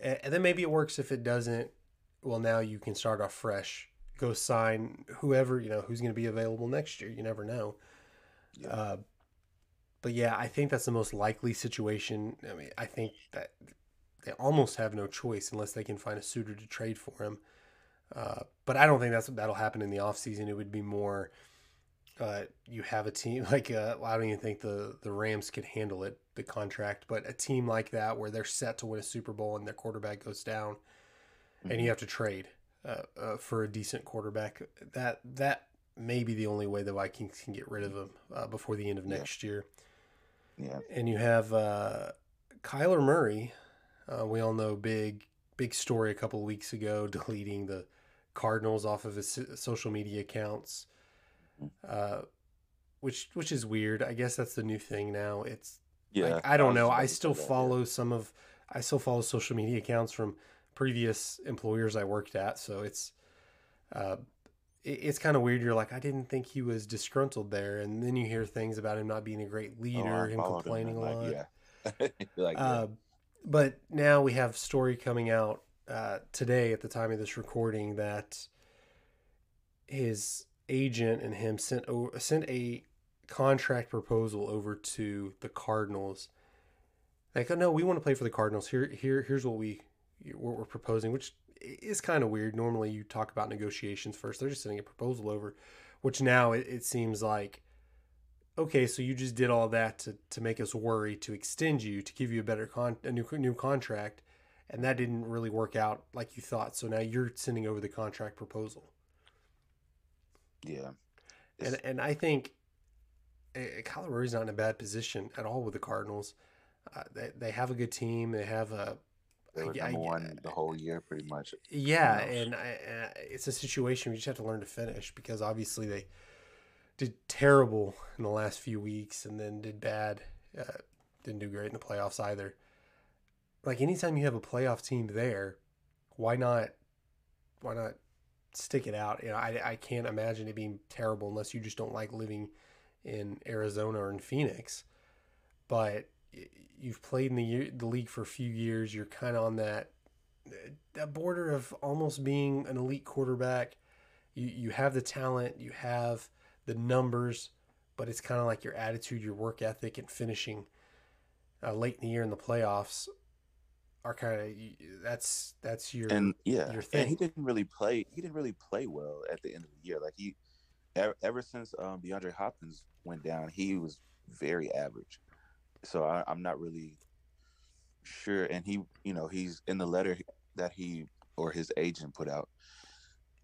And, and then maybe it works if it doesn't. Well, now you can start off fresh go sign whoever you know who's going to be available next year. You never know. Yeah. Uh, but yeah, I think that's the most likely situation. I mean, I think that they almost have no choice unless they can find a suitor to trade for him. Uh, but I don't think that's that'll happen in the offseason. It would be more uh, you have a team like uh, I don't even think the the Rams could handle it the contract, but a team like that where they're set to win a Super Bowl and their quarterback goes down, and you have to trade uh, uh, for a decent quarterback. That that may be the only way the Vikings can get rid of him uh, before the end of Yeah. next year. Yeah. And you have uh, Kyler Murray. Uh, we all know big big story a couple of weeks ago, deleting the Cardinals off of his social media accounts, uh, which which is weird. I guess that's the new thing now. It's Yeah. like, I don't was know. I to say still that, yeah. follow some of I still follow social media accounts from previous employers I worked at, so it's uh, it- it's kind of weird. You're like, I didn't think he was disgruntled there, and then you hear things about him not being a great Oh, leader, I him followed him, complaining and, a like, lot. Yeah. like, yeah. Uh, but now we have story coming out uh, today at the time of this recording that his agent and him sent sent a contract proposal over to the Cardinals. Like, oh, no, we want to play for the Cardinals. Here, here, here's what we what we're proposing, which is kind of weird. Normally, you talk about negotiations first. They're just sending a proposal over, which now it, it seems like okay, so you just did all that to, to make us worry, to extend you, to give you a better con a new new contract, and that didn't really work out like you thought. So now you're sending over the contract proposal, yeah. and and I think Kyler Murray's not in a bad position at all with the Cardinals. Uh, they they have a good team. They have a they were I- I- number one the whole year, pretty much. Yeah, and I, uh, it's a situation we just have to learn to finish because obviously they did terrible in the last few weeks and then did bad. Uh, didn't do great in the playoffs either. Like anytime you have a playoff team there, why not? Why not stick it out? You know, I I can't imagine it being terrible unless you just don't like living in Arizona or in Phoenix. But you've played in the the league for a few years. You're kind of on that that border of almost being an elite quarterback. You you have the talent, you have the numbers, but it's kind of like your attitude, your work ethic, and finishing uh, late in the year in the playoffs are kind of that's that's your and yeah, your and he didn't really play. He didn't really play well at the end of the year. Like he, ever, ever since um, DeAndre Hopkins went down, he was very average. So I, I'm not really sure. And he, you know, he's in the letter that he or his agent put out.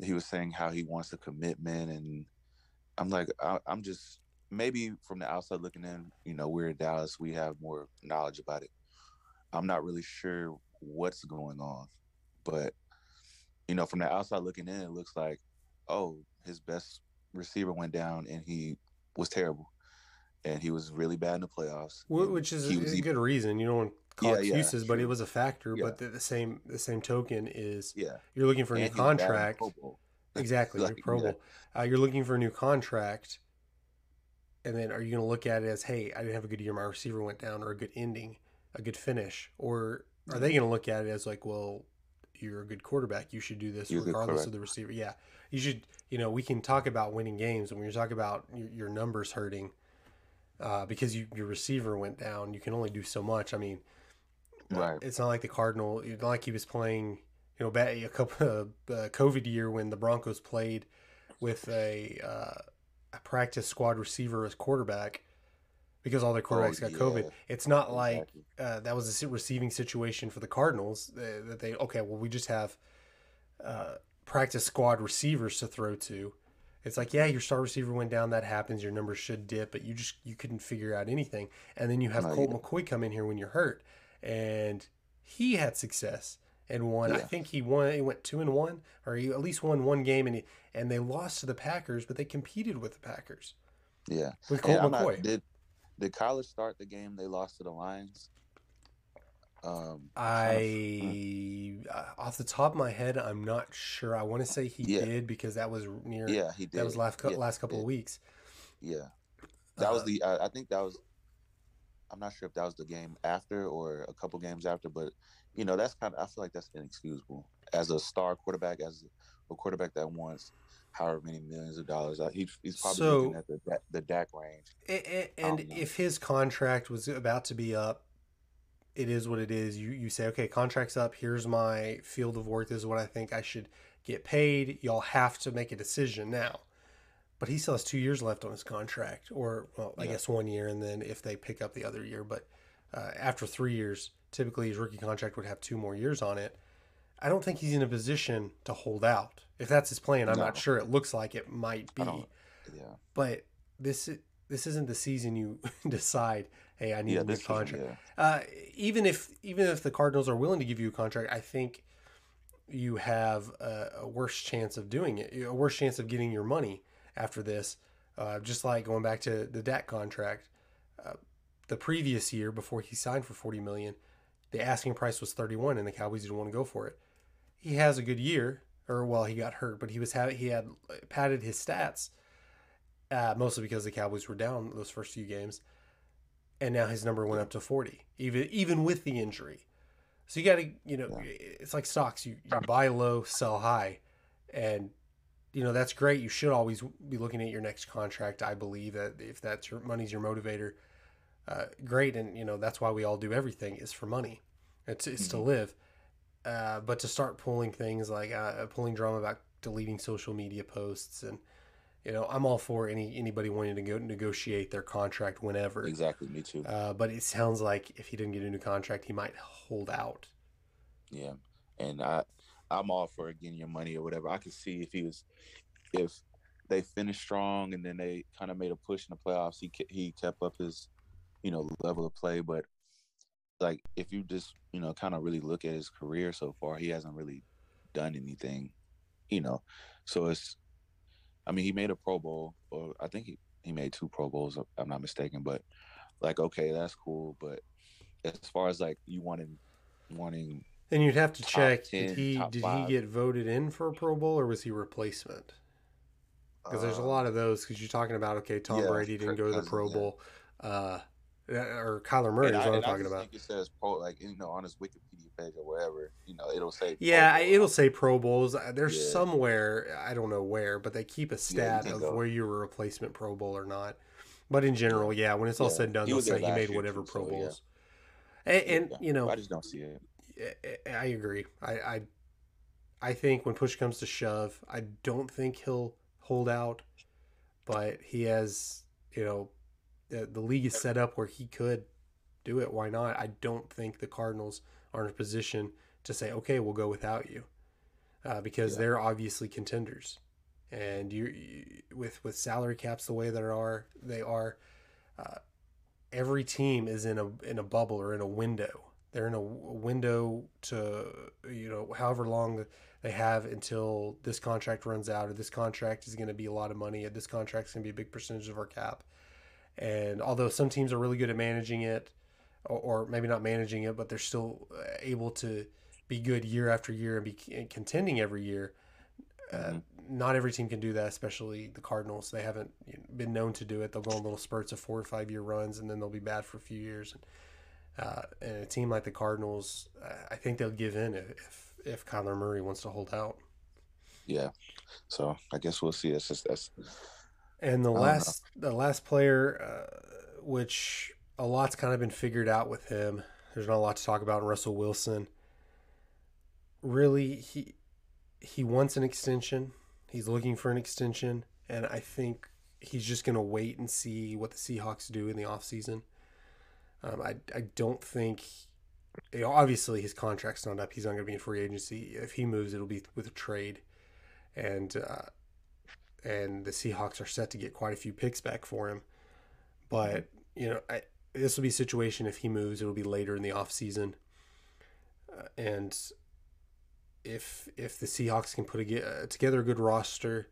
He was saying how he wants a commitment, and I'm like, I, I'm just maybe from the outside looking in. You know, we're in Dallas, we have more knowledge about it. I'm not really sure what's going on, but you know, from the outside looking in, it looks like, oh, his best receiver went down and he was terrible, and he was really bad in the playoffs. Which is a, was a even- good reason. You don't want to call Yeah, yeah, excuses, but it was a factor. Yeah. But the, the same the same token is yeah, you're looking for a new and he was bad in the contract. Exactly, Like, Pro yeah. Bowl. Uh, you're looking for a new contract, and then are you going to look at it as, hey, I didn't have a good year, my receiver went down, or a good ending, a good finish, or are they going to look at it as like, well, you're a good quarterback, you should do this You're regardless of the receiver? Yeah, you should. You know, we can talk about winning games, and when you talk about your, your numbers hurting uh, because you, your receiver went down, you can only do so much. I mean, uh, Right. It's not like the Cardinal. It's not like he was playing. You know, back a couple of uh, COVID year when the Broncos played with a uh, a practice squad receiver as quarterback because all their quarterbacks got COVID. It's not like uh, that was a receiving situation for the Cardinals uh, that they okay. Well, we just have uh, practice squad receivers to throw to. It's like yeah, your star receiver went down. That happens. Your numbers should dip, but you just you couldn't figure out anything. And then you have Colt McCoy come in here when you're hurt, and he had success and won. I think he won. He went two and one, or he at least won one game, and he, and they lost to the Packers, but they competed with the Packers Yeah. with Colt I'm not- McCoy. did did Kyler start the game they lost to the Lions? Um, I, uh, off the top of my head, I'm not sure. I want to say he Yeah. did because that was near. yeah, he did. that was last yeah, last couple of weeks. Yeah, that was Uh, the. I I think that was. I'm not sure if that was the game after or a couple games after, but you know that's kind of. I feel like that's inexcusable as a star quarterback, as a quarterback that wants however many millions of dollars. He, he's probably So- looking at the the Dak range. A- a- And if his contract was about to be up, it is what it is. You you say, okay, contract's up. Here's my field of work. This is what I think I should get paid. Y'all have to make a decision now. But he still has two years left on his contract, or well, I Yeah. guess one year, and then if they pick up the other year. But uh, after three years, typically his rookie contract would have two more years on it. I don't think he's in a position to hold out. If that's his plan, I'm not sure. It looks like it might be. Yeah. but this this isn't the season you decide hey i need Yeah. a new This season, contract yeah. uh, even if even if the cardinals are willing to give you a contract i think you have a, a worse chance of doing it a worse chance of getting your money after this uh, just like going back to the Dak contract uh, the previous year before he signed for 40 million the asking price was 31 and the cowboys didn't want to go for it he has a good year or well he got hurt but he was ha- he had padded his stats uh, mostly because the Cowboys were down those first few games, and now his number went up to forty, even even with the injury. So you got to, you know, it's like stocks. You, you buy low, sell high, and you know that's great. You should always be looking at your next contract. I believe that if that's your money's your motivator, uh, great, and you know that's why we all do everything is for money. It's it's to Mhm. live. Uh, but to start pulling things like uh, pulling drama about deleting social media posts and you know, I'm all for any anybody wanting to go negotiate their contract whenever. Exactly. Me too. Uh, but it sounds like if he didn't get a new contract, he might hold out. Yeah, and I, I'm all for getting your money or whatever. I could see if he was, if they finished strong and then they kind of made a push in the playoffs, he he kept up his, you know, level of play. But like if you just you know kind of really look at his career so far, he hasn't really done anything, you know. So it's, I mean, he made a Pro Bowl, or I think he he made two Pro Bowls, if I'm not mistaken. But like, okay, that's cool. But as far as like you wanting wanting And you'd have to check 10, did he did five. he get voted in for a Pro Bowl or was he replacement? Because there's a lot of those. Because you're talking about okay, Tom yeah, Brady didn't go to the Pro yeah. Bowl, uh, or Kyler Murray And is I- what I'm talking about. think it says pro, like you know, on his Wikipedia page or wherever, you know, it'll say. Pro Yeah, I- it'll say Pro Bowls. Uh, There's Yeah. somewhere I don't know where, but they keep a stat can of go. where you were a replacement Pro Bowl or not. But in general, yeah, when it's all Yeah. said and done, He they'll say he made whatever too, Pro so, yeah. Bowls. And, and Yeah. you know, I just don't see it. I- I agree. I, I I think when push comes to shove, I don't think he'll hold out, but he has, you know, the, the league is set up where he could do it. Why not? I don't think the Cardinals are in a position to say, okay, we'll go without you, uh, because Yeah. they're obviously contenders, and you, you with with salary caps the way that are they are. Uh, every team is in a in a bubble or in a window. They're in a window to you know however long they have until this contract runs out, or this contract is going to be a lot of money, or this contract is going to be a big percentage of our cap. And although some teams are really good at managing it, or, or maybe not managing it, but they're still uh, able to be good year after year and be contending every year. Uh, Mhm. not every team can do that, especially the Cardinals. They haven't been known to do it. They'll go on little spurts of four or five year runs, and then they'll be bad for a few years. And, uh, and a team like the Cardinals, uh, I think they'll give in if if, if Kyler Murray wants to hold out. Yeah. So I guess we'll see. That's just that's And the I don't know. last the last player, uh, which a lot's kind of been figured out with him. There's not a lot to talk about. Russell Wilson. Really, he he wants an extension. He's looking for an extension, and I think he's just going to wait and see what the Seahawks do in the offseason. Um, I I don't think. You know, obviously, his contract's not up. He's not going to be in free agency. If he moves, it'll be with a trade, and uh, and the Seahawks are set to get quite a few picks back for him. But you know, I, this will be a situation if he moves, it'll be later in the offseason. Uh, and if if the Seahawks can put a, uh, together a good roster,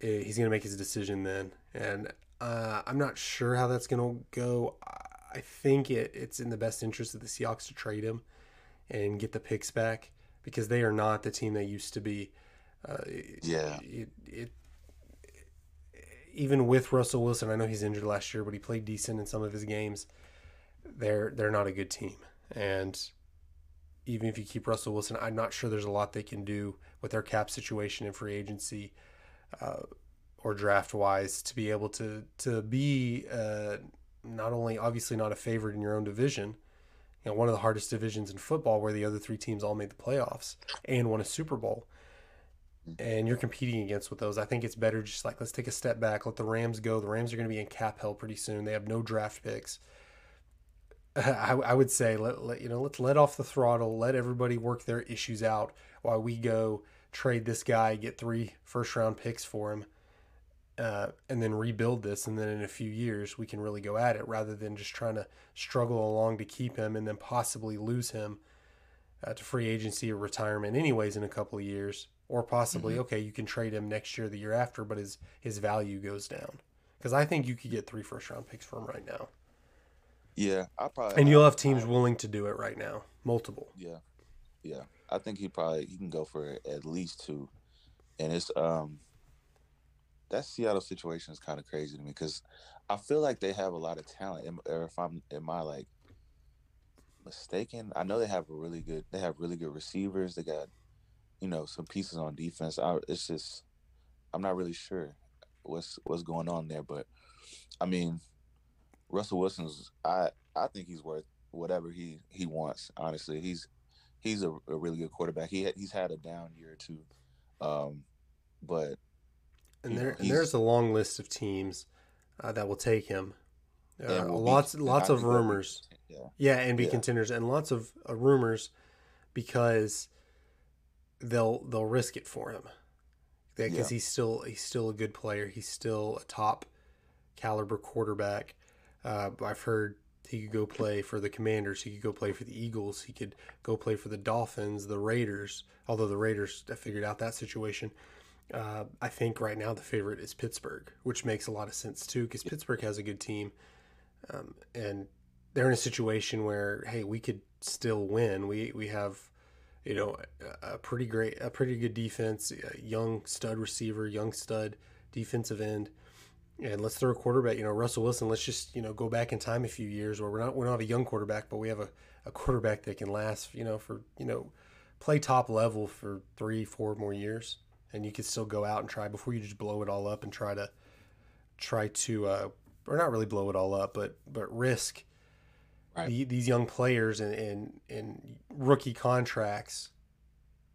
eh, he's going to make his decision then. And uh, I'm not sure how that's going to go. I- I think it, it's in the best interest of the Seahawks to trade him and get the picks back because they are not the team they used to be. Uh, Yeah. It, it, even with Russell Wilson, I know he's injured last year, but he played decent in some of his games. They're they're not a good team, and even if you keep Russell Wilson, I'm not sure there's a lot they can do with their cap situation and free agency uh, or draft wise to be able to to be uh, not only obviously not a favorite in your own division, you know, one of the hardest divisions in football where the other three teams all made the playoffs and won a Super Bowl. And you're competing against with those. I think it's better just like let's take a step back, let the Rams go. The Rams are going to be in cap hell pretty soon. They have no draft picks. I, I would say let, let you know let's let off the throttle, let everybody work their issues out while we go trade this guy, get three first round picks for him, uh, and then rebuild this. And then in a few years, we can really go at it rather than just trying to struggle along to keep him and then possibly lose him uh, to free agency or retirement, anyways, in a couple of years. Or possibly, mm-hmm. okay, you can trade him next year, the year after, but his his value goes down. Because I think you could get three first round picks for him right now. Yeah, I probably. And you'll have teams I, willing to do it right now, multiple. Yeah, yeah. I think he probably he can go for at least two, and it's um. That Seattle situation is kind of crazy to me because I feel like they have a lot of talent. Or if I'm, am I like mistaken? I know they have a really good. They have really good receivers. They got, you know, some pieces on defense. I, it's just, I'm not really sure what's what's going on there. But I mean, Russell Wilson's I I think he's worth whatever he he wants. Honestly, he's he's a, a really good quarterback. He he's had a down year or two, um, but and there know, and there's a long list of teams uh, that will take him. Uh, lots be, lots of rumors. Yeah. yeah, and be yeah. contenders, and lots of uh, rumors because they'll they'll risk it for him because yeah. he's still he's still a good player. He's still a top caliber quarterback. Uh, I've heard he could go play for the Commanders. He could go play for the Eagles. He could go play for the Dolphins, the Raiders. Although the Raiders have figured out that situation. Uh, I think right now the favorite is Pittsburgh, which makes a lot of sense too because Pittsburgh has a good team, um, and they're in a situation where hey, we could still win. We we have, you know, a pretty great, a pretty good defense, young stud receiver, young stud defensive end and let's throw a quarterback. You know, Russell Wilson. Let's just you know go back in time a few years where we're not we don't have a young quarterback, but we have a, a quarterback that can last. You know, for you know, play top level for three, four more years, and you can still go out and try before you just blow it all up and try to try to uh, or not really blow it all up, but but risk right. the, these young players and in, in, in rookie contracts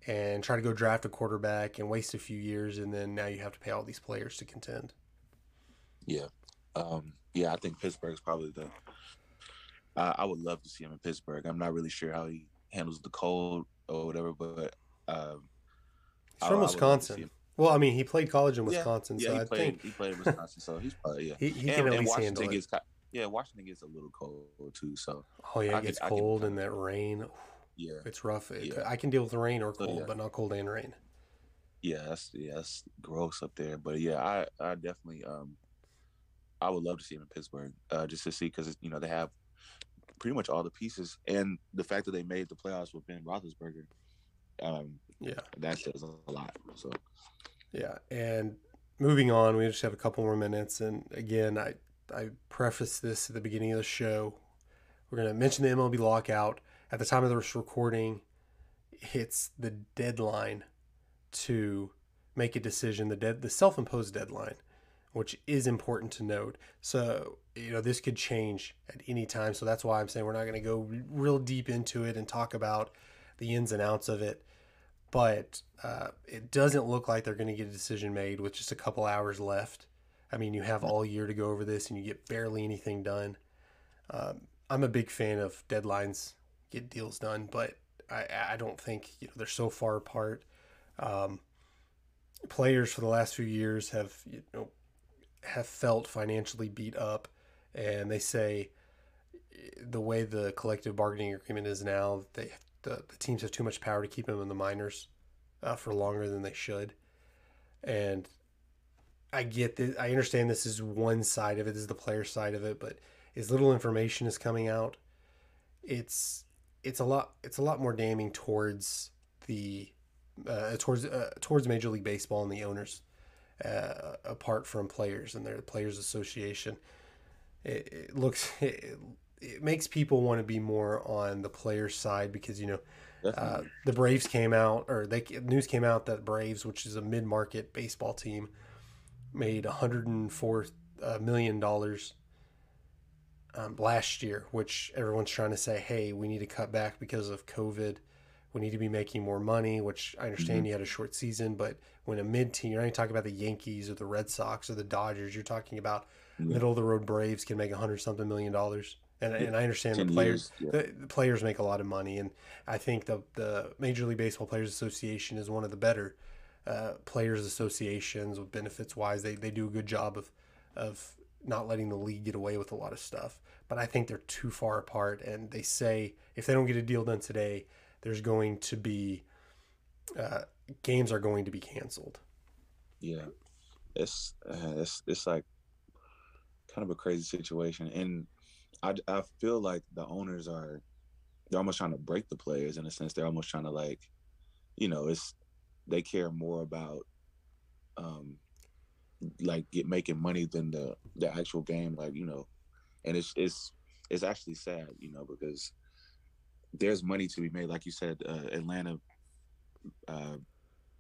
and try to go draft a quarterback and waste a few years, and then now you have to pay all these players to contend. Yeah, um, yeah. I think Pittsburgh's probably the. Uh, I would love to see him in Pittsburgh. I'm not really sure how he handles the cold or whatever, but um, he's from I, Wisconsin. I well, I mean, he played college in Wisconsin, yeah, so yeah, I played, think he played in Wisconsin, so he's probably yeah. he, he and, can at least handle it. Gets, yeah, Washington gets a little cold too, so oh yeah, it gets can, cold and that rain. Yeah, it's rough. Yeah. I can deal with rain or cold, yeah. but not cold and rain. Yeah, that's yeah, that's gross up there. But yeah, I I definitely um I would love to see him in Pittsburgh, uh, just to see because you know they have pretty much all the pieces, and the fact that they made the playoffs with Ben Roethlisberger, um, yeah, that says a lot. So, yeah, and moving on, we just have a couple more minutes, and again, I I preface this at the beginning of the show. We're gonna mention the MLB lockout at the time of this recording. It's the deadline to make a decision. The the self-imposed deadline which is important to note. So, you know, this could change at any time. So that's why I'm saying we're not going to go real deep into it and talk about the ins and outs of it. But uh, it doesn't look like they're going to get a decision made with just a couple hours left. I mean, you have all year to go over this and you get barely anything done. Um, I'm a big fan of deadlines, get deals done, but I, I don't think you know, they're so far apart. Um, players for the last few years have you know have felt financially beat up, and they say the way the collective bargaining agreement is now, they the, the teams have too much power to keep them in the minors uh, for longer than they should, and I get that. I understand this is one side of it. This is the player side of it, but as little information is coming out, it's it's a lot it's a lot more damning towards the uh, towards uh, towards Major League Baseball and the owners uh, apart from players and their players association. It, it looks it, it makes people want to be more on the players' side because you know uh, the Braves came out, or they news came out that Braves, which is a mid-market baseball team, made 104 uh, dollars um, last year. Which everyone's trying to say, hey, we need to cut back because of COVID. We need to be making more money. Which I understand you had a short season, but when a mid-team, you're not even talking about the Yankees or the Red Sox or the Dodgers. You're talking about Yeah. middle of the road Braves can make a hundred something million dollars. And, and I understand the players years, yeah. the, the players make a lot of money, and I think the the Major League Baseball Players Association is one of the better uh, players associations with benefits wise. They they do a good job of of not letting the league get away with a lot of stuff. But I think they're too far apart, and they say if they don't get a deal done today, there's going to be uh, games are going to be canceled. Yeah, it's uh, it's it's like kind of a crazy situation, and I I feel like the owners are they're almost trying to break the players in a sense. They're almost trying to like, you know, it's they care more about um like get making money than the the actual game. Like you know, and it's it's it's actually sad, you know, because there's money to be made. Like you said, uh, Atlanta, uh,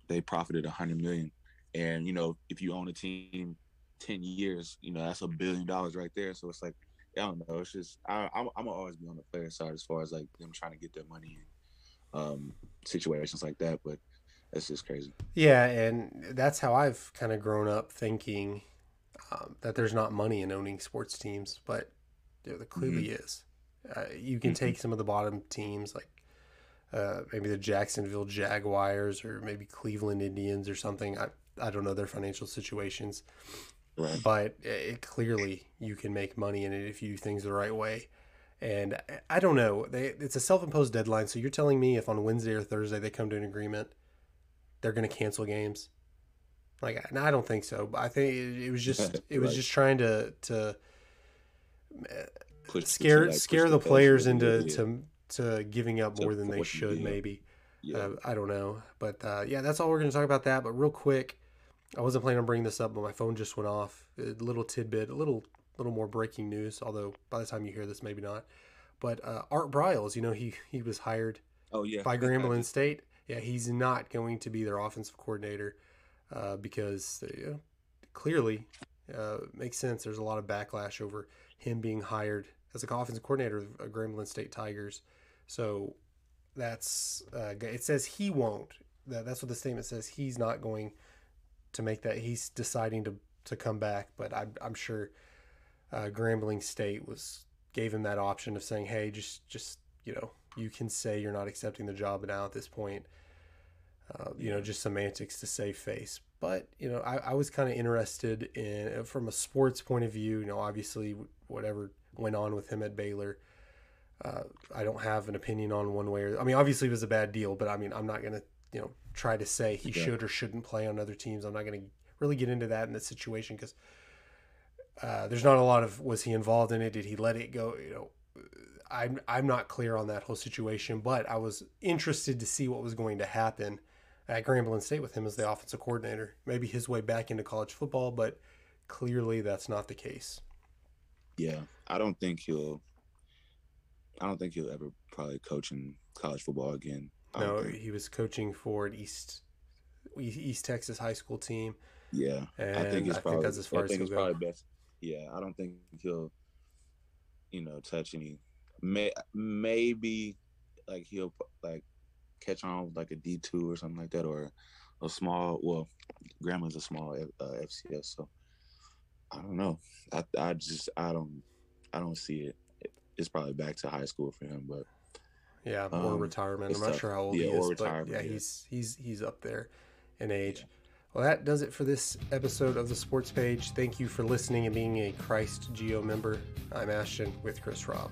they profited a hundred million, and you know, if you own a team ten years, you know that's a billion dollars right there. So it's like, I don't know. It's just I, I'm I'm gonna always be on the player side as far as like them trying to get their money in um, situations like that. But it's just crazy. Yeah, and that's how I've kind of grown up thinking um, that there's not money in owning sports teams, but there, there clearly is. Uh, you can Mhm. take some of the bottom teams like uh, maybe the Jacksonville Jaguars or maybe Cleveland Indians or something. I I don't know their financial situations, Right. but it, clearly you can make money in it if you do things the right way. And I- I don't know. They, it's a self-imposed deadline. So you're telling me if on Wednesday or Thursday they come to an agreement, they're going to cancel games? Like, no, I don't think so. But I think it, it was just it was Right. just trying to to Push scare like, scare the pace players into bit. to to giving up more than they should. Maybe yeah. uh, I don't know, but uh, yeah, that's all we're going to talk about that. But real quick, I wasn't planning on bringing this up, but my phone just went off. A little tidbit, a little little more breaking news. Although by the time you hear this, maybe not. But uh, Art Briles, you know, he he was hired oh yeah. by Grambling State. Yeah, he's not going to be their offensive coordinator uh, because you know, clearly uh, makes sense. There's a lot of backlash over him being hired as a offensive coordinator of uh, Grambling State Tigers. So that's uh, it says he won't. That, that's what the statement says. He's not going to make that. He's deciding to to come back, but I'm I'm sure uh, Grambling State was gave him that option of saying, hey, just just you know you can say you're not accepting the job now at this point. Uh, you know, just semantics to save face. But you know, I, I was kind of interested in from a sports point of view. You know, obviously whatever went on with him at Baylor. Uh, I don't have an opinion on one way or I mean, obviously it was a bad deal, but I mean, I'm not gonna you know try to say he Yeah. should or shouldn't play on other teams. I'm not gonna really get into that in this situation because uh, there's not a lot of was he involved in it? Did he let it go? You know, I'm I'm not clear on that whole situation, but I was interested to see what was going to happen at Grambling State with him as the offensive coordinator. Maybe his way back into college football, but clearly that's not the case. Yeah, I don't think he'll. I don't think he'll ever probably coach in college football again. No, think- he was coaching for an East East Texas high school team, yeah, and I think it's probably. that's as far I as think he'll it's probably best. Yeah, I don't think he'll. You know, touch any. May maybe, like he'll like catch on with like a D two or something like that, or a small. Well, Grandma's a small uh, FCS, so I don't know. I I just I don't I don't see it. It's probably back to high school for him, but Yeah, or Um, retirement. I'm not tough. sure how old Yeah, he is, but yeah, yeah. he's he's he's up there in age. Well, that does it for this episode of the Sports Page. Thank you for listening and being a Christ Geo member. I'm Ashton with Chris Robb.